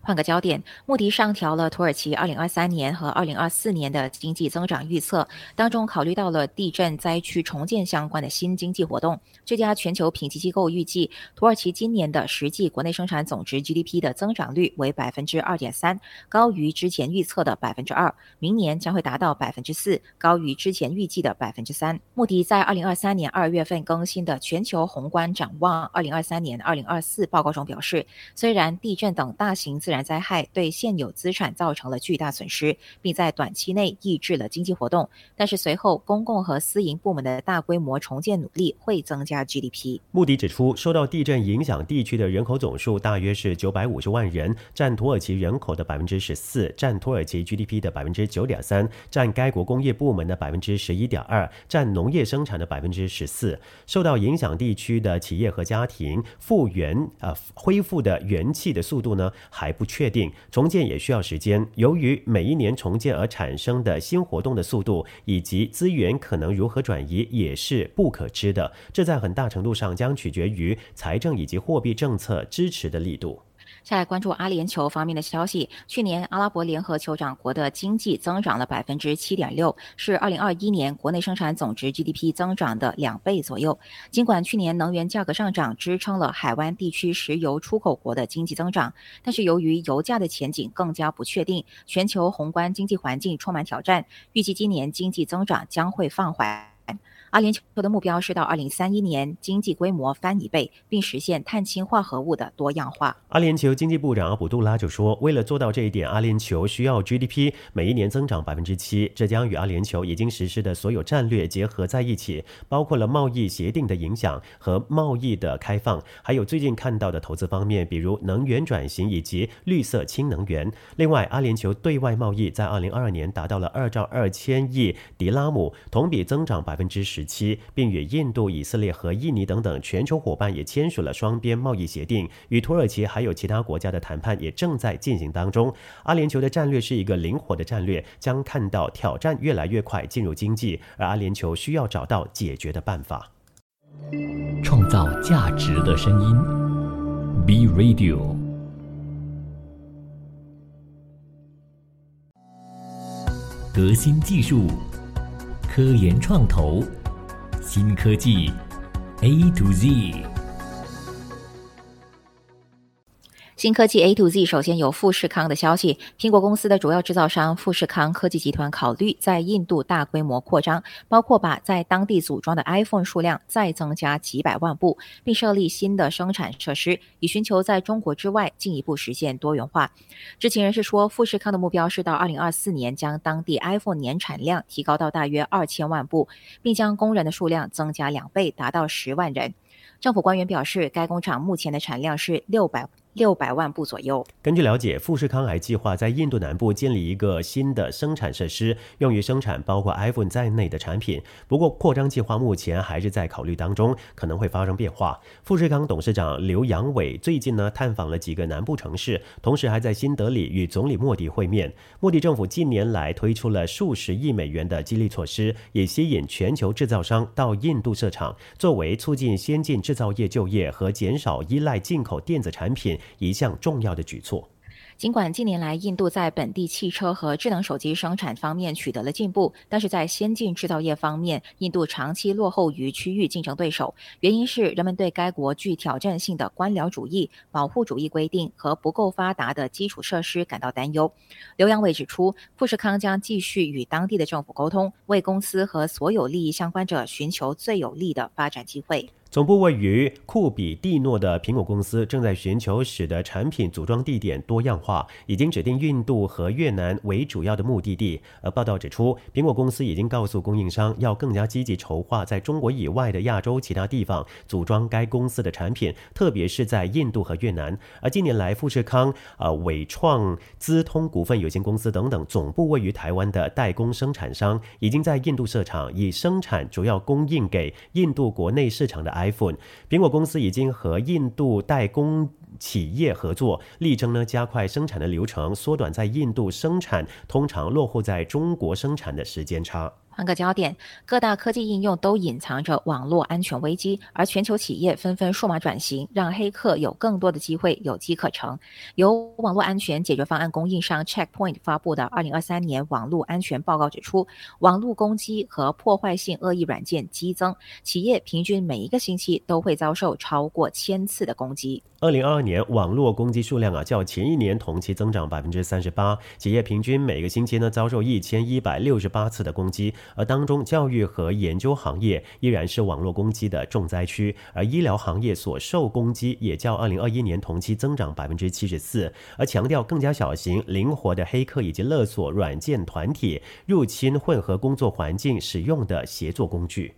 换个焦点，穆迪上调了土耳其2023年和2024年的经济增长预测，当中考虑到了地震灾区重建相关的新经济活动。这家全球评级机构预计，土耳其今年的实际国内生产总值 GDP 的增长率为百分之二点三，高于之前预测的百分之二。明年将会达到百分之四，高于之前预计的百分之三。穆迪在2023年2月份更新的全球宏观展望2023年2024报告中表示，虽然地震等大型自然灾害对现有资产造成了巨大损失，并在短期内抑制了经济活动。但是随后公共和私营部门的大规模重建努力会增加 GDP。穆迪指出，受到地震影响地区的人口总数大约是九百五十万人，占土耳其人口的百分之十四，占土耳其 GDP 的百分之九点三，占该国工业部门的百分之十一点二，占农业生产的百分之十四。受到影响地区的企业和家庭复原呃恢复的元气的速度呢？还不确定，重建也需要时间。由于每一年重建而产生的新活动的速度以及资源可能如何转移，也是不可知的。这在很大程度上将取决于财政以及货币政策支持的力度。再来关注阿联酋方面的消息。去年阿拉伯联合酋长国的经济增长了百分之七点六，是二零二一年国内生产总值 GDP 增长的两倍左右。尽管去年能源价格上涨支撑了海湾地区石油出口国的经济增长，但是由于油价的前景更加不确定，全球宏观经济环境充满挑战，预计今年经济增长将会放缓。阿联酋的目标是到二零三一年经济规模翻一倍，并实现碳氢化合物的多样化。阿联酋经济部长阿卜杜拉就说：“为了做到这一点，阿联酋需要 GDP 每一年增长百分之七。这将与阿联酋已经实施的所有战略结合在一起，包括了贸易协定的影响和贸易的开放，还有最近看到的投资方面，比如能源转型以及绿色氢能源。另外，阿联酋对外贸易在二零二二年达到了二兆二千亿迪拉姆，同比增长百分之十。”期，并与印度、以色列和印尼等等全球伙伴也签署了双边贸易协定。与土耳其还有其他国家的谈判也正在进行当中。阿联酋的战略是一个灵活的战略，将看到挑战越来越快进入经济，而阿联酋需要找到解决的办法。创造价值的声音，B Radio，革新技术，科研创投。新科技，A to Z。新科技 A to Z，首先有富士康的消息。苹果公司的主要制造商富士康科技集团考虑在印度大规模扩张，包括把在当地组装的 iPhone 数量再增加几百万部，并设立新的生产设施，以寻求在中国之外进一步实现多元化。知情人士说，富士康的目标是到2024年将当地 iPhone 年产量提高到大约二千万部，并将工人的数量增加两倍，达到十万人。政府官员表示，该工厂目前的产量是六百。六百万部左右。根据了解，富士康还计划在印度南部建立一个新的生产设施，用于生产包括 iPhone 在内的产品。不过，扩张计划目前还是在考虑当中，可能会发生变化。富士康董事长刘扬伟最近呢探访了几个南部城市，同时还在新德里与总理莫迪会面。莫迪政府近年来推出了数十亿美元的激励措施，也吸引全球制造商到印度设厂，作为促进先进制造业就业和减少依赖进口电子产品。一项重要的举措。尽管近年来印度在本地汽车和智能手机生产方面取得了进步，但是在先进制造业方面，印度长期落后于区域竞争对手。原因是人们对该国具挑战性的官僚主义、保护主义规定和不够发达的基础设施感到担忧。刘扬伟指出，富士康将继续与当地的政府沟通，为公司和所有利益相关者寻求最有利的发展机会。总部位于库比蒂诺的苹果公司正在寻求使得产品组装地点多样化，已经指定印度和越南为主要的目的地。而报道指出，苹果公司已经告诉供应商要更加积极筹划在中国以外的亚洲其他地方组装该公司的产品，特别是在印度和越南。而近年来，富士康、呃伟创、资通股份有限公司等等总部位于台湾的代工生产商，已经在印度设厂，以生产主要供应给印度国内市场的。iPhone，苹果公司已经和印度代工企业合作，力争呢加快生产的流程，缩短在印度生产通常落后在中国生产的时间差。换个焦点，各大科技应用都隐藏着网络安全危机，而全球企业纷纷数码转型，让黑客有更多的机会有机可乘。由网络安全解决方案供应商 Checkpoint 发布的《二零二三年网络安全报告》指出，网络攻击和破坏性恶意软件激增，企业平均每一个星期都会遭受超过千次的攻击。二零二二年网络攻击数量啊，较前一年同期增长百分之三十八，企业平均每个星期呢遭受一千一百六十八次的攻击。而当中，教育和研究行业依然是网络攻击的重灾区，而医疗行业所受攻击也较二零二一年同期增长百分之七十四。而强调更加小型、灵活的黑客以及勒索软件团体入侵混合工作环境使用的协作工具。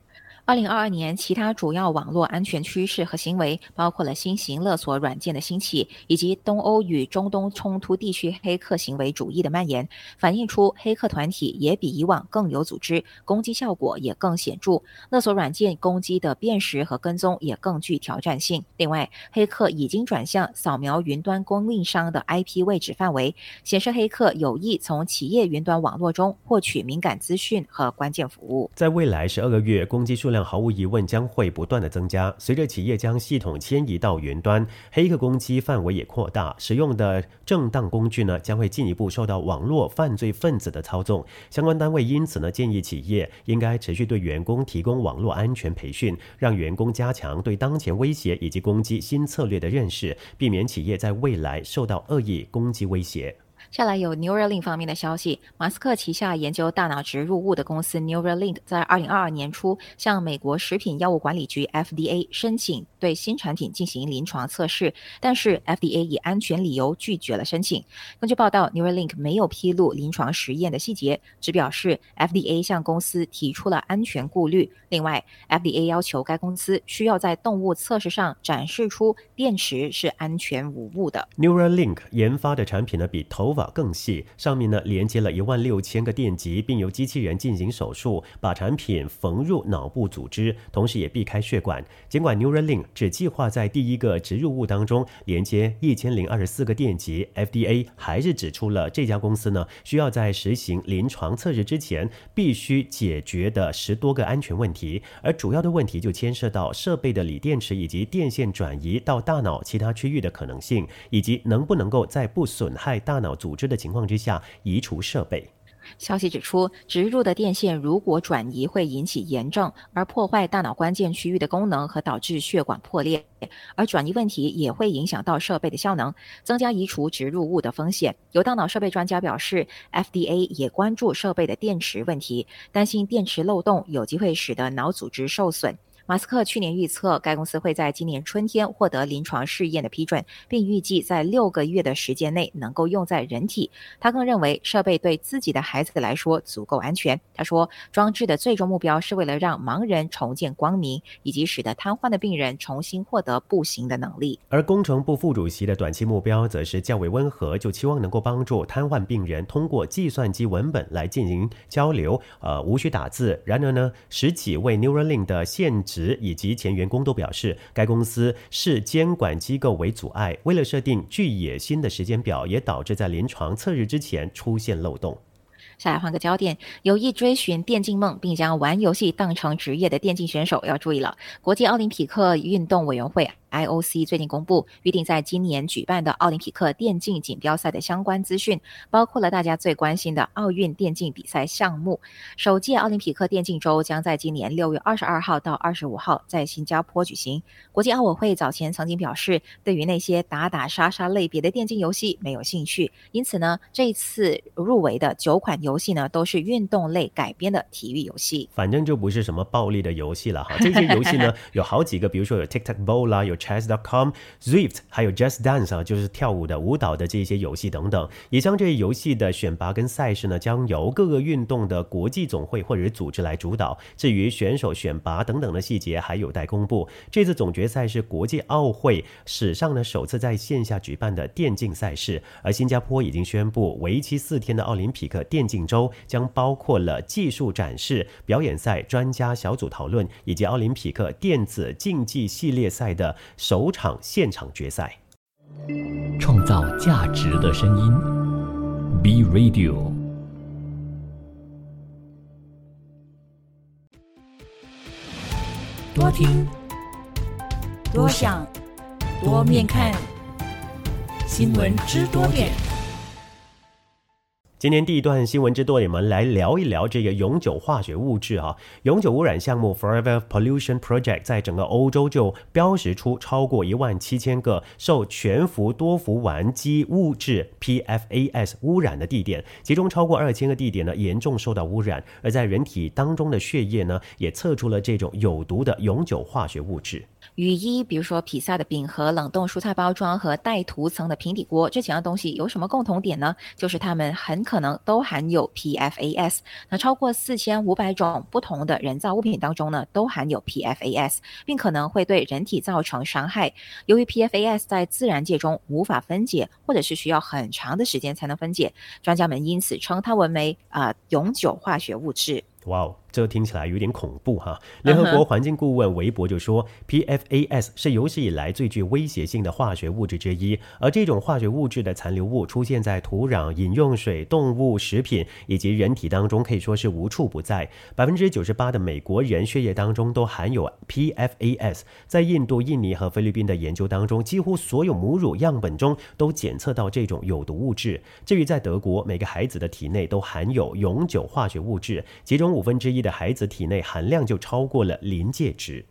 二零二二年，其他主要网络安全趋势和行为包括了新型勒索软件的兴起，以及东欧与中东冲突地区黑客行为主义的蔓延，反映出黑客团体也比以往更有组织，攻击效果也更显著。勒索软件攻击的辨识和跟踪也更具挑战性。另外，黑客已经转向扫描云端供应商的 IP 位置范围，显示黑客有意从企业云端网络中获取敏感资讯和关键服务。在未来十二个月，攻击数。量毫无疑问将会不断的增加。随着企业将系统迁移到云端，黑客攻击范围也扩大，使用的正当工具呢将会进一步受到网络犯罪分子的操纵。相关单位因此呢建议企业应该持续对员工提供网络安全培训，让员工加强对当前威胁以及攻击新策略的认识，避免企业在未来受到恶意攻击威胁。下来有 Neuralink 方面的消息，马斯克旗下研究大脑植入物的公司 Neuralink 在二零二二年初向美国食品药物管理局 FDA 申请对新产品进行临床测试，但是 FDA 以安全理由拒绝了申请。根据报道，Neuralink 没有披露临床实验的细节，只表示 FDA 向公司提出了安全顾虑。另外，FDA 要求该公司需要在动物测试上展示出电池是安全无误的。Neuralink 研发的产品呢，比头发更细，上面呢连接了一万六千个电极，并由机器人进行手术，把产品缝入脑部组织，同时也避开血管。尽管 Neuralink 只计划在第一个植入物当中连接一千零二十四个电极，FDA 还是指出了这家公司呢需要在实行临床测试之前必须解决的十多个安全问题，而主要的问题就牵涉到设备的锂电池以及电线转移到大脑其他区域的可能性，以及能不能够在不损害大脑。组织的情况之下移除设备。消息指出，植入的电线如果转移会引起炎症，而破坏大脑关键区域的功能和导致血管破裂。而转移问题也会影响到设备的效能，增加移除植入物的风险。有大脑设备专家表示，FDA 也关注设备的电池问题，担心电池漏洞有机会使得脑组织受损。马斯克去年预测，该公司会在今年春天获得临床试验的批准，并预计在六个月的时间内能够用在人体。他更认为设备对自己的孩子来说足够安全。他说，装置的最终目标是为了让盲人重见光明，以及使得瘫痪的病人重新获得步行的能力。而工程部副主席的短期目标则是较为温和，就期望能够帮助瘫痪病人通过计算机文本来进行交流，呃，无需打字。然而呢，十几位 Neuralink 的限制。职以及前员工都表示，该公司视监管机构为阻碍。为了设定具野心的时间表，也导致在临床测试之前出现漏洞。下来换个焦点，有意追寻电竞梦并将玩游戏当成职业的电竞选手要注意了。国际奥林匹克运动委员会 IOC 最近公布预定在今年举办的奥林匹克电竞锦标赛的相关资讯，包括了大家最关心的奥运电竞比赛项目。首届奥林匹克电竞周将在今年六月二十二号到二十五号在新加坡举行。国际奥委会早前曾经表示，对于那些打打杀杀类别的电竞游戏没有兴趣，因此呢，这次入围的九款游戏呢，都是运动类改编的体育游戏。反正就不是什么暴力的游戏了哈。这些游戏呢，*laughs* 有好几个，比如说有 TikTok Bowl 啦，有 Chess.com、Zwift，还有 Just Dance 啊，就是跳舞的、舞蹈的这些游戏等等。也将这些游戏的选拔跟赛事呢，将由各个运动的国际总会或者是组织来主导。至于选手选拔等等的细节，还有待公布。这次总决赛是国际奥会史上呢首次在线下举办的电竞赛事，而新加坡已经宣布，为期四天的奥林匹克电竞周将包括了技术展示、表演赛、专家小组讨论以及奥林匹克电子竞技系列赛的首场现场决赛。创造价值的声音，B Radio。多听，多想，多面看，新闻知多点。今天第一段新闻之多，你们来聊一聊这个永久化学物质啊，永久污染项目 Forever Pollution Project 在整个欧洲就标识出超过一万七千个受全氟多氟烷基物质 PFAS 污染的地点，其中超过二千个地点呢严重受到污染，而在人体当中的血液呢也测出了这种有毒的永久化学物质。雨衣，比如说披萨的饼和冷冻蔬菜包装和带涂层的平底锅，这几样东西有什么共同点呢？就是它们很可能都含有 PFAS。那超过四千五百种不同的人造物品当中呢，都含有 PFAS，并可能会对人体造成伤害。由于 PFAS 在自然界中无法分解，或者是需要很长的时间才能分解，专家们因此称它们为啊永久化学物质。哇哦！这听起来有点恐怖哈！联合国环境顾问韦伯就说，PFAS 是有史以来最具威胁性的化学物质之一，而这种化学物质的残留物出现在土壤、饮用水、动物、食品以及人体当中，可以说是无处不在。百分之九十八的美国人血液当中都含有 PFAS。在印度、印尼和菲律宾的研究当中，几乎所有母乳样本中都检测到这种有毒物质。至于在德国，每个孩子的体内都含有永久化学物质，其中五分之一。的孩子体内含量就超过了临界值。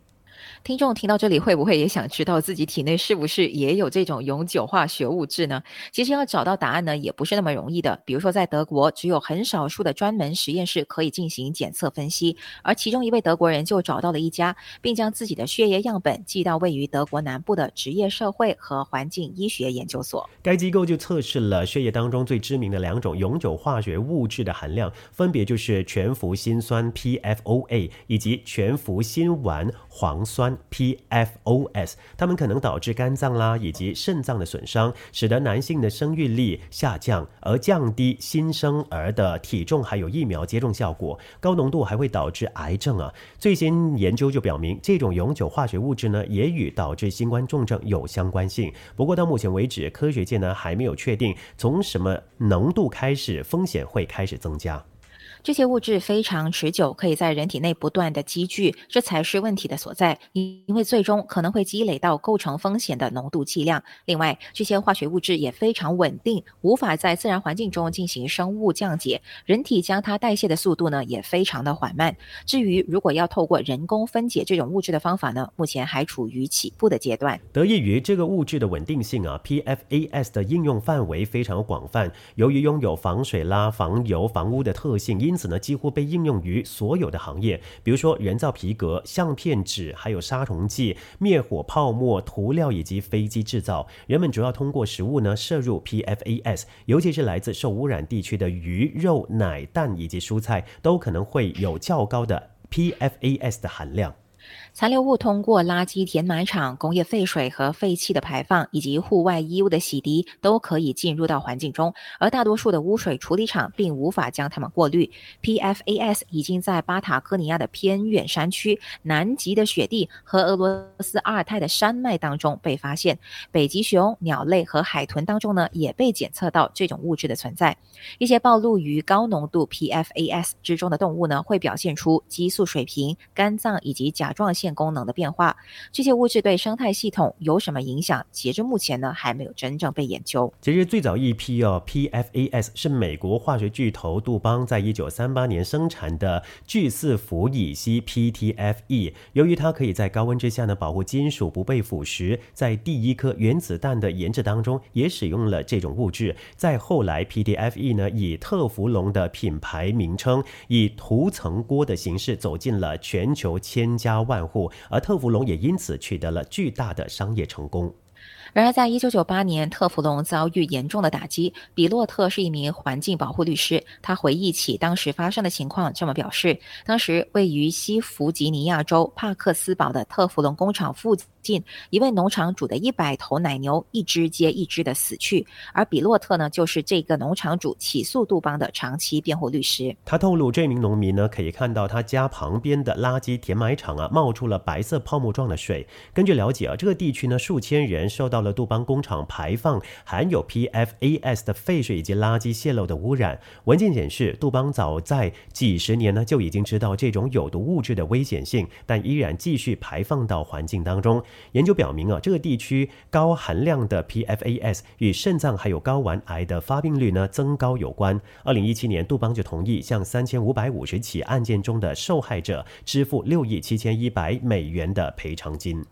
听众听到这里，会不会也想知道自己体内是不是也有这种永久化学物质呢？其实要找到答案呢，也不是那么容易的。比如说，在德国，只有很少数的专门实验室可以进行检测分析，而其中一位德国人就找到了一家，并将自己的血液样本寄到位于德国南部的职业社会和环境医学研究所。该机构就测试了血液当中最知名的两种永久化学物质的含量，分别就是全氟辛酸 （PFOA） 以及全氟辛烷磺酸。PFOS，它们可能导致肝脏啦以及肾脏的损伤，使得男性的生育力下降，而降低新生儿的体重，还有疫苗接种效果。高浓度还会导致癌症啊！最新研究就表明，这种永久化学物质呢，也与导致新冠重症有相关性。不过到目前为止，科学界呢还没有确定从什么浓度开始风险会开始增加。这些物质非常持久，可以在人体内不断的积聚，这才是问题的所在。因因为最终可能会积累到构成风险的浓度剂量。另外，这些化学物质也非常稳定，无法在自然环境中进行生物降解，人体将它代谢的速度呢也非常的缓慢。至于如果要透过人工分解这种物质的方法呢，目前还处于起步的阶段。得益于这个物质的稳定性啊，PFAS 的应用范围非常广泛。由于拥有防水、啦、防油、防污的特性，因因此呢，几乎被应用于所有的行业，比如说人造皮革、相片纸，还有杀虫剂、灭火泡沫、涂料以及飞机制造。人们主要通过食物呢摄入 PFAS，尤其是来自受污染地区的鱼肉、奶蛋以及蔬菜，都可能会有较高的 PFAS 的含量。残留物通过垃圾填埋场、工业废水和废气的排放，以及户外衣物的洗涤，都可以进入到环境中。而大多数的污水处理厂并无法将它们过滤。PFAS 已经在巴塔哥尼亚的偏远山区、南极的雪地和俄罗斯阿尔泰的山脉当中被发现。北极熊、鸟类和海豚当中呢，也被检测到这种物质的存在。一些暴露于高浓度 PFAS 之中的动物呢，会表现出激素水平、肝脏以及甲状腺线功能的变化。这些物质对生态系统有什么影响？截至目前呢，还没有真正被研究。其实最早一批哦，PFAS 是美国化学巨头杜邦在一九三八年生产的聚四氟乙烯 PTFE。由于它可以在高温之下呢保护金属不被腐蚀，在第一颗原子弹的研制当中也使用了这种物质。再后来，PTFE 呢以特氟龙的品牌名称，以涂层锅的形式走进了全球千家万户，而特氟龙也因此取得了巨大的商业成功。然而，在一九九八年，特氟龙遭遇严重的打击。比洛特是一名环境保护律师，他回忆起当时发生的情况，这么表示：当时位于西弗吉尼亚州帕克斯堡的特氟龙工厂附近，一位农场主的一百头奶牛一只接一只的死去，而比洛特呢，就是这个农场主起诉杜邦的长期辩护律师。他透露，这名农民呢，可以看到他家旁边的垃圾填埋场啊，冒出了白色泡沫状的水。根据了解啊，这个地区呢，数千人受到了杜邦工厂排放含有 PFAS 的废水以及垃圾泄漏的污染。文件显示，杜邦早在几十年呢就已经知道这种有毒物质的危险性，但依然继续排放到环境当中。研究表明啊，这个地区高含量的 PFAS 与肾脏还有睾丸癌的发病率呢增高有关。二零一七年，杜邦就同意向三千五百五十起案件中的受害者支付六亿七千一百美元的赔偿金。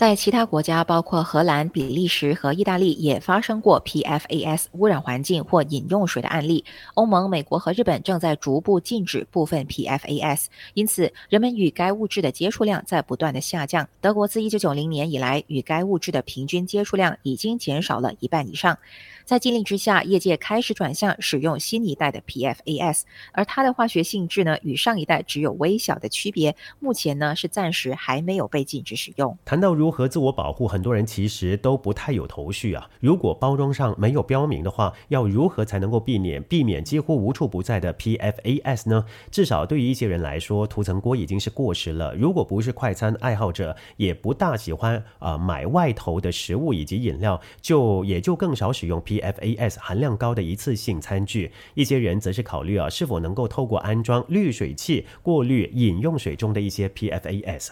在其他国家，包括荷兰、比利时和意大利，也发生过 PFAS 污染环境或饮用水的案例。欧盟、美国和日本正在逐步禁止部分 PFAS，因此人们与该物质的接触量在不断的下降。德国自1990年以来，与该物质的平均接触量已经减少了一半以上。在禁令之下，业界开始转向使用新一代的 PFAS，而它的化学性质呢，与上一代只有微小的区别。目前呢，是暂时还没有被禁止使用。谈到如何自我保护，很多人其实都不太有头绪啊。如果包装上没有标明的话，要如何才能够避免避免几乎无处不在的 PFAS 呢？至少对于一些人来说，涂层锅已经是过时了。如果不是快餐爱好者，也不大喜欢啊买外头的食物以及饮料，就也就更少使用 PFAS 含量高的一次性餐具。一些人则是考虑啊，是否能够透过安装滤水器过滤饮用水中的一些 PFAS。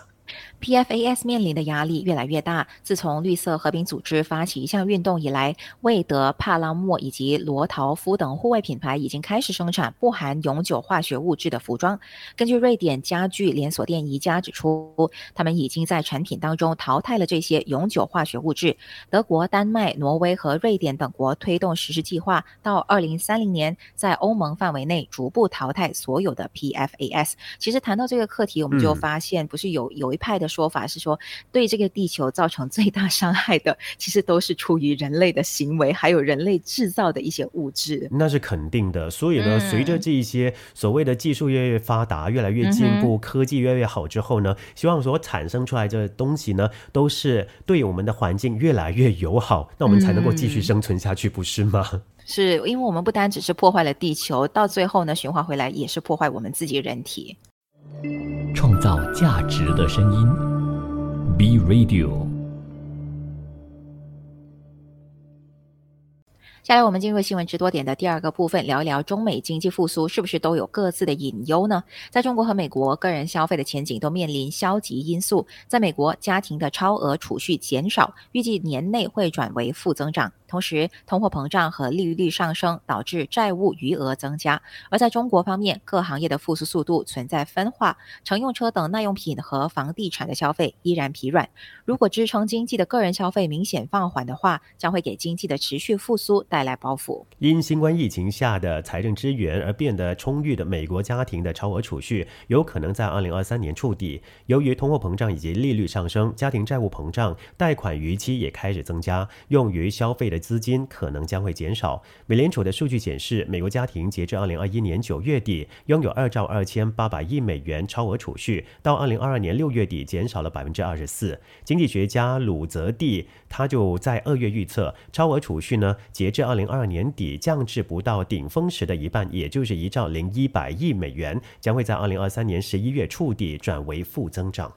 PFAS 面临的压力越来越大。自从绿色和平组织发起一项运动以来，魏德、帕拉莫以及罗陶夫等户外品牌已经开始生产不含永久化学物质的服装。根据瑞典家具连锁店宜家指出，他们已经在产品当中淘汰了这些永久化学物质。德国、丹麦、挪威和瑞典等国推动实施计划，到2030年在欧盟范围内逐步淘汰所有的 PFAS。其实谈到这个课题，我们就发现，不是有有一派的说法是说，对这个地球造成最大伤害的，其实都是出于人类的行为，还有人类制造的一些物质。那是肯定的。所以呢，随着这一些所谓的技术越来越发达、越来越进步、科技越来越好之后呢，希望所产生出来的东西呢，都是对我们的环境越来越友好，那我们才能够继续生存下去，不是吗？*laughs* 是因为我们不单只是破坏了地球，到最后呢，循环回来也是破坏我们自己人体。创造价值的声音，B Radio。下来，我们进入新闻直多点的第二个部分，聊一聊中美经济复苏是不是都有各自的隐忧呢？在中国和美国，个人消费的前景都面临消极因素。在美国，家庭的超额储蓄减少，预计年内会转为负增长。同时，通货膨胀和利率上升导致债务余额增加。而在中国方面，各行业的复苏速度存在分化，乘用车等耐用品和房地产的消费依然疲软。如果支撑经济的个人消费明显放缓的话，将会给经济的持续复苏带来包袱。因新冠疫情下的财政支援而变得充裕的美国家庭的超额储蓄，有可能在二零二三年触底。由于通货膨胀以及利率上升，家庭债务膨胀，贷款逾期也开始增加，用于消费的。资金可能将会减少。美联储的数据显示，美国家庭截至二零二一年九月底拥有二兆二千八百亿美元超额储蓄，到二零二二年六月底减少了百分之二十四。经济学家鲁泽蒂他就在二月预测，超额储蓄呢，截至二零二二年底降至不到顶峰时的一半，也就是一兆零一百亿美元，将会在二零二三年十一月触底，转为负增长。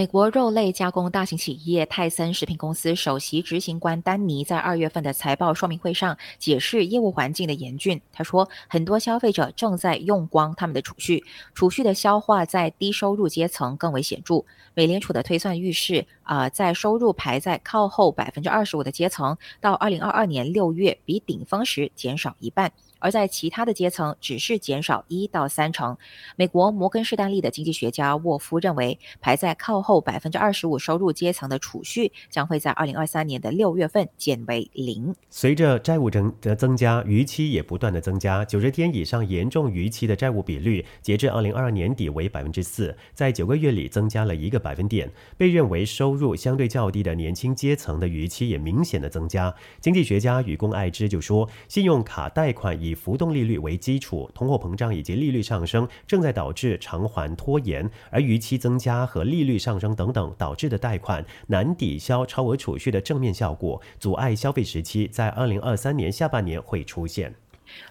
美国肉类加工大型企业泰森食品公司首席执行官丹尼在二月份的财报说明会上解释业务环境的严峻。他说，很多消费者正在用光他们的储蓄，储蓄的消化在低收入阶层更为显著。美联储的推算预示，啊，在收入排在靠后百分之二十五的阶层，到二零二二年六月比顶峰时减少一半。而在其他的阶层，只是减少一到三成。美国摩根士丹利的经济学家沃夫认为，排在靠后百分之二十五收入阶层的储蓄将会在二零二三年的六月份减为零。随着债务增的增加，逾期也不断的增加。九十天以上严重逾期的债务比率，截至二零二二年底为百分之四，在九个月里增加了一个百分点。被认为收入相对较低的年轻阶层的逾期也明显的增加。经济学家与公爱之就说，信用卡贷款以以浮动利率为基础，通货膨胀以及利率上升正在导致偿还拖延，而逾期增加和利率上升等等导致的贷款难抵消超额储蓄的正面效果，阻碍消费时期在二零二三年下半年会出现。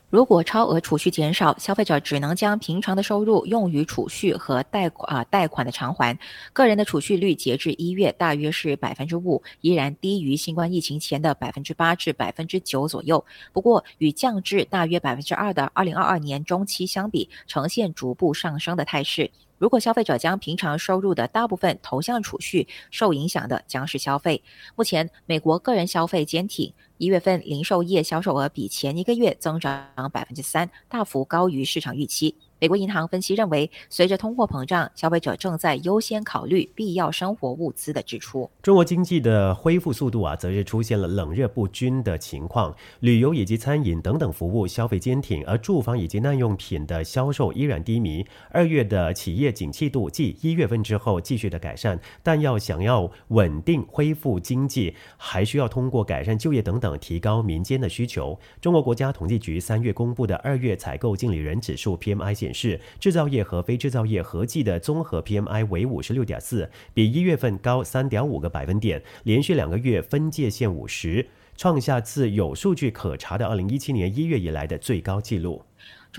如果超额储蓄减少，消费者只能将平常的收入用于储蓄和贷款啊贷款的偿还。个人的储蓄率截至一月大约是百分之五，依然低于新冠疫情前的百分之八至百分之九左右。不过，与降至大约百分之二的二零二二年中期相比，呈现逐步上升的态势。如果消费者将平常收入的大部分投向储蓄，受影响的将是消费。目前，美国个人消费坚挺，一月份零售业销售额比前一个月增长百分之三，大幅高于市场预期。美国银行分析认为，随着通货膨胀，消费者正在优先考虑必要生活物资的支出。中国经济的恢复速度啊，则是出现了冷热不均的情况。旅游以及餐饮等等服务消费坚挺，而住房以及耐用品的销售依然低迷。二月的企业景气度继一月份之后继续的改善，但要想要稳定恢复经济，还需要通过改善就业等等提高民间的需求。中国国家统计局三月公布的二月采购经理人指数 PMI 显。显示，制造业和非制造业合计的综合 PMI 为五十六点四，比一月份高三点五个百分点，连续两个月分界线五十，创下自有数据可查的二零一七年一月以来的最高纪录。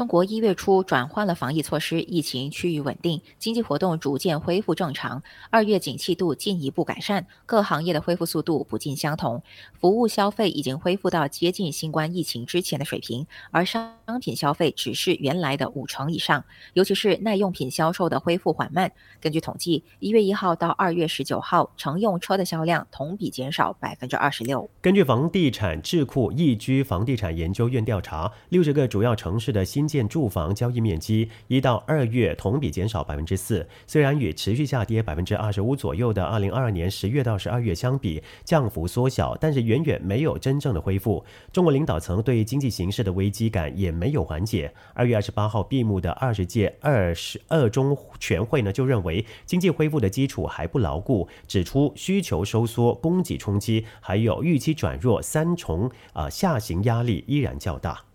中国一月初转换了防疫措施，疫情趋于稳定，经济活动逐渐恢复正常。二月景气度进一步改善，各行业的恢复速度不尽相同。服务消费已经恢复到接近新冠疫情之前的水平，而商品消费只是原来的五成以上。尤其是耐用品销售的恢复缓慢。根据统计，一月一号到二月十九号，乘用车的销量同比减少百分之二十六。根据房地产智库易居房地产研究院调查，六十个主要城市的新建住房交易面积一到二月同比减少百分之四，虽然与持续下跌百分之二十五左右的二零二二年十月到十二月相比，降幅缩小，但是远远没有真正的恢复。中国领导层对经济形势的危机感也没有缓解。二月二十八号闭幕的二十届二十二中全会呢，就认为经济恢复的基础还不牢固，指出需求收缩、供给冲击，还有预期转弱三重啊下行压力依然较大。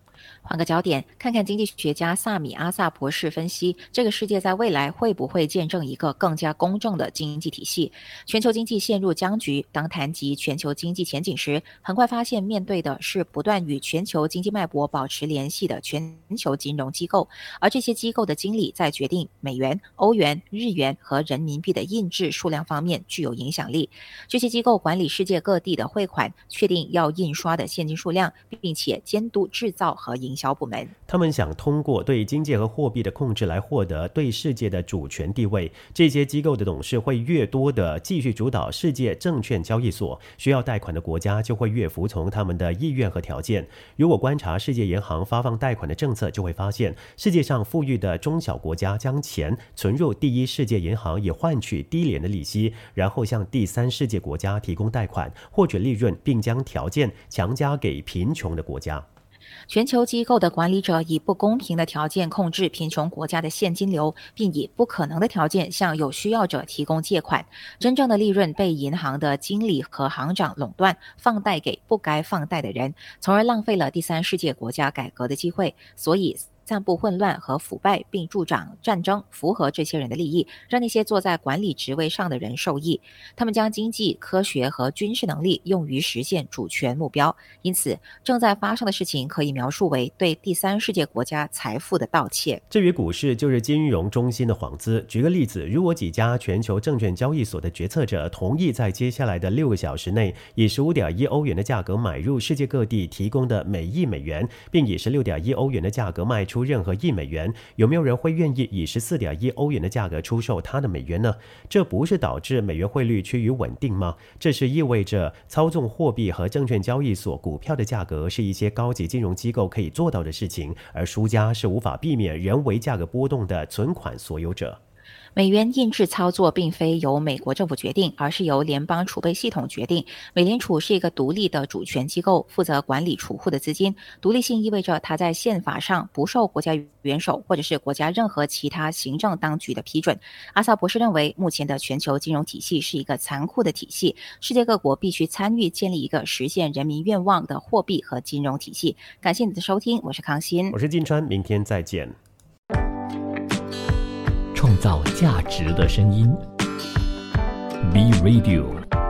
换个焦点，看看经济学家萨米阿萨博士分析，这个世界在未来会不会见证一个更加公正的经济体系？全球经济陷入僵局。当谈及全球经济前景时，很快发现面对的是不断与全球经济脉搏保持联系的全球金融机构，而这些机构的经理在决定美元、欧元、日元和人民币的印制数量方面具有影响力。这些机构管理世界各地的汇款，确定要印刷的现金数量，并且监督制造和营。小部门，他们想通过对经济和货币的控制来获得对世界的主权地位。这些机构的董事会越多的继续主导世界证券交易所，需要贷款的国家就会越服从他们的意愿和条件。如果观察世界银行发放贷款的政策，就会发现世界上富裕的中小国家将钱存入第一世界银行，以换取低廉的利息，然后向第三世界国家提供贷款，获取利润，并将条件强加给贫穷的国家。全球机构的管理者以不公平的条件控制贫穷国家的现金流，并以不可能的条件向有需要者提供借款。真正的利润被银行的经理和行长垄断，放贷给不该放贷的人，从而浪费了第三世界国家改革的机会。所以。散布混乱和腐败，并助长战争，符合这些人的利益，让那些坐在管理职位上的人受益。他们将经济、科学和军事能力用于实现主权目标。因此，正在发生的事情可以描述为对第三世界国家财富的盗窃。至于股市，就是金融中心的幌子。举个例子，如果几家全球证券交易所的决策者同意在接下来的六个小时内，以十五点一欧元的价格买入世界各地提供的每亿美元，并以十六点一欧元的价格卖出出任何一美元，有没有人会愿意以十四点一欧元的价格出售他的美元呢？这不是导致美元汇率趋于稳定吗？这是意味着操纵货币和证券交易所股票的价格是一些高级金融机构可以做到的事情，而输家是无法避免人为价格波动的存款所有者。美元印制操作并非由美国政府决定，而是由联邦储备系统决定。美联储是一个独立的主权机构，负责管理储户的资金。独立性意味着它在宪法上不受国家元首或者是国家任何其他行政当局的批准。阿萨博士认为，目前的全球金融体系是一个残酷的体系，世界各国必须参与建立一个实现人民愿望的货币和金融体系。感谢你的收听，我是康欣，我是金川，明天再见。创造价值的声音，B Radio。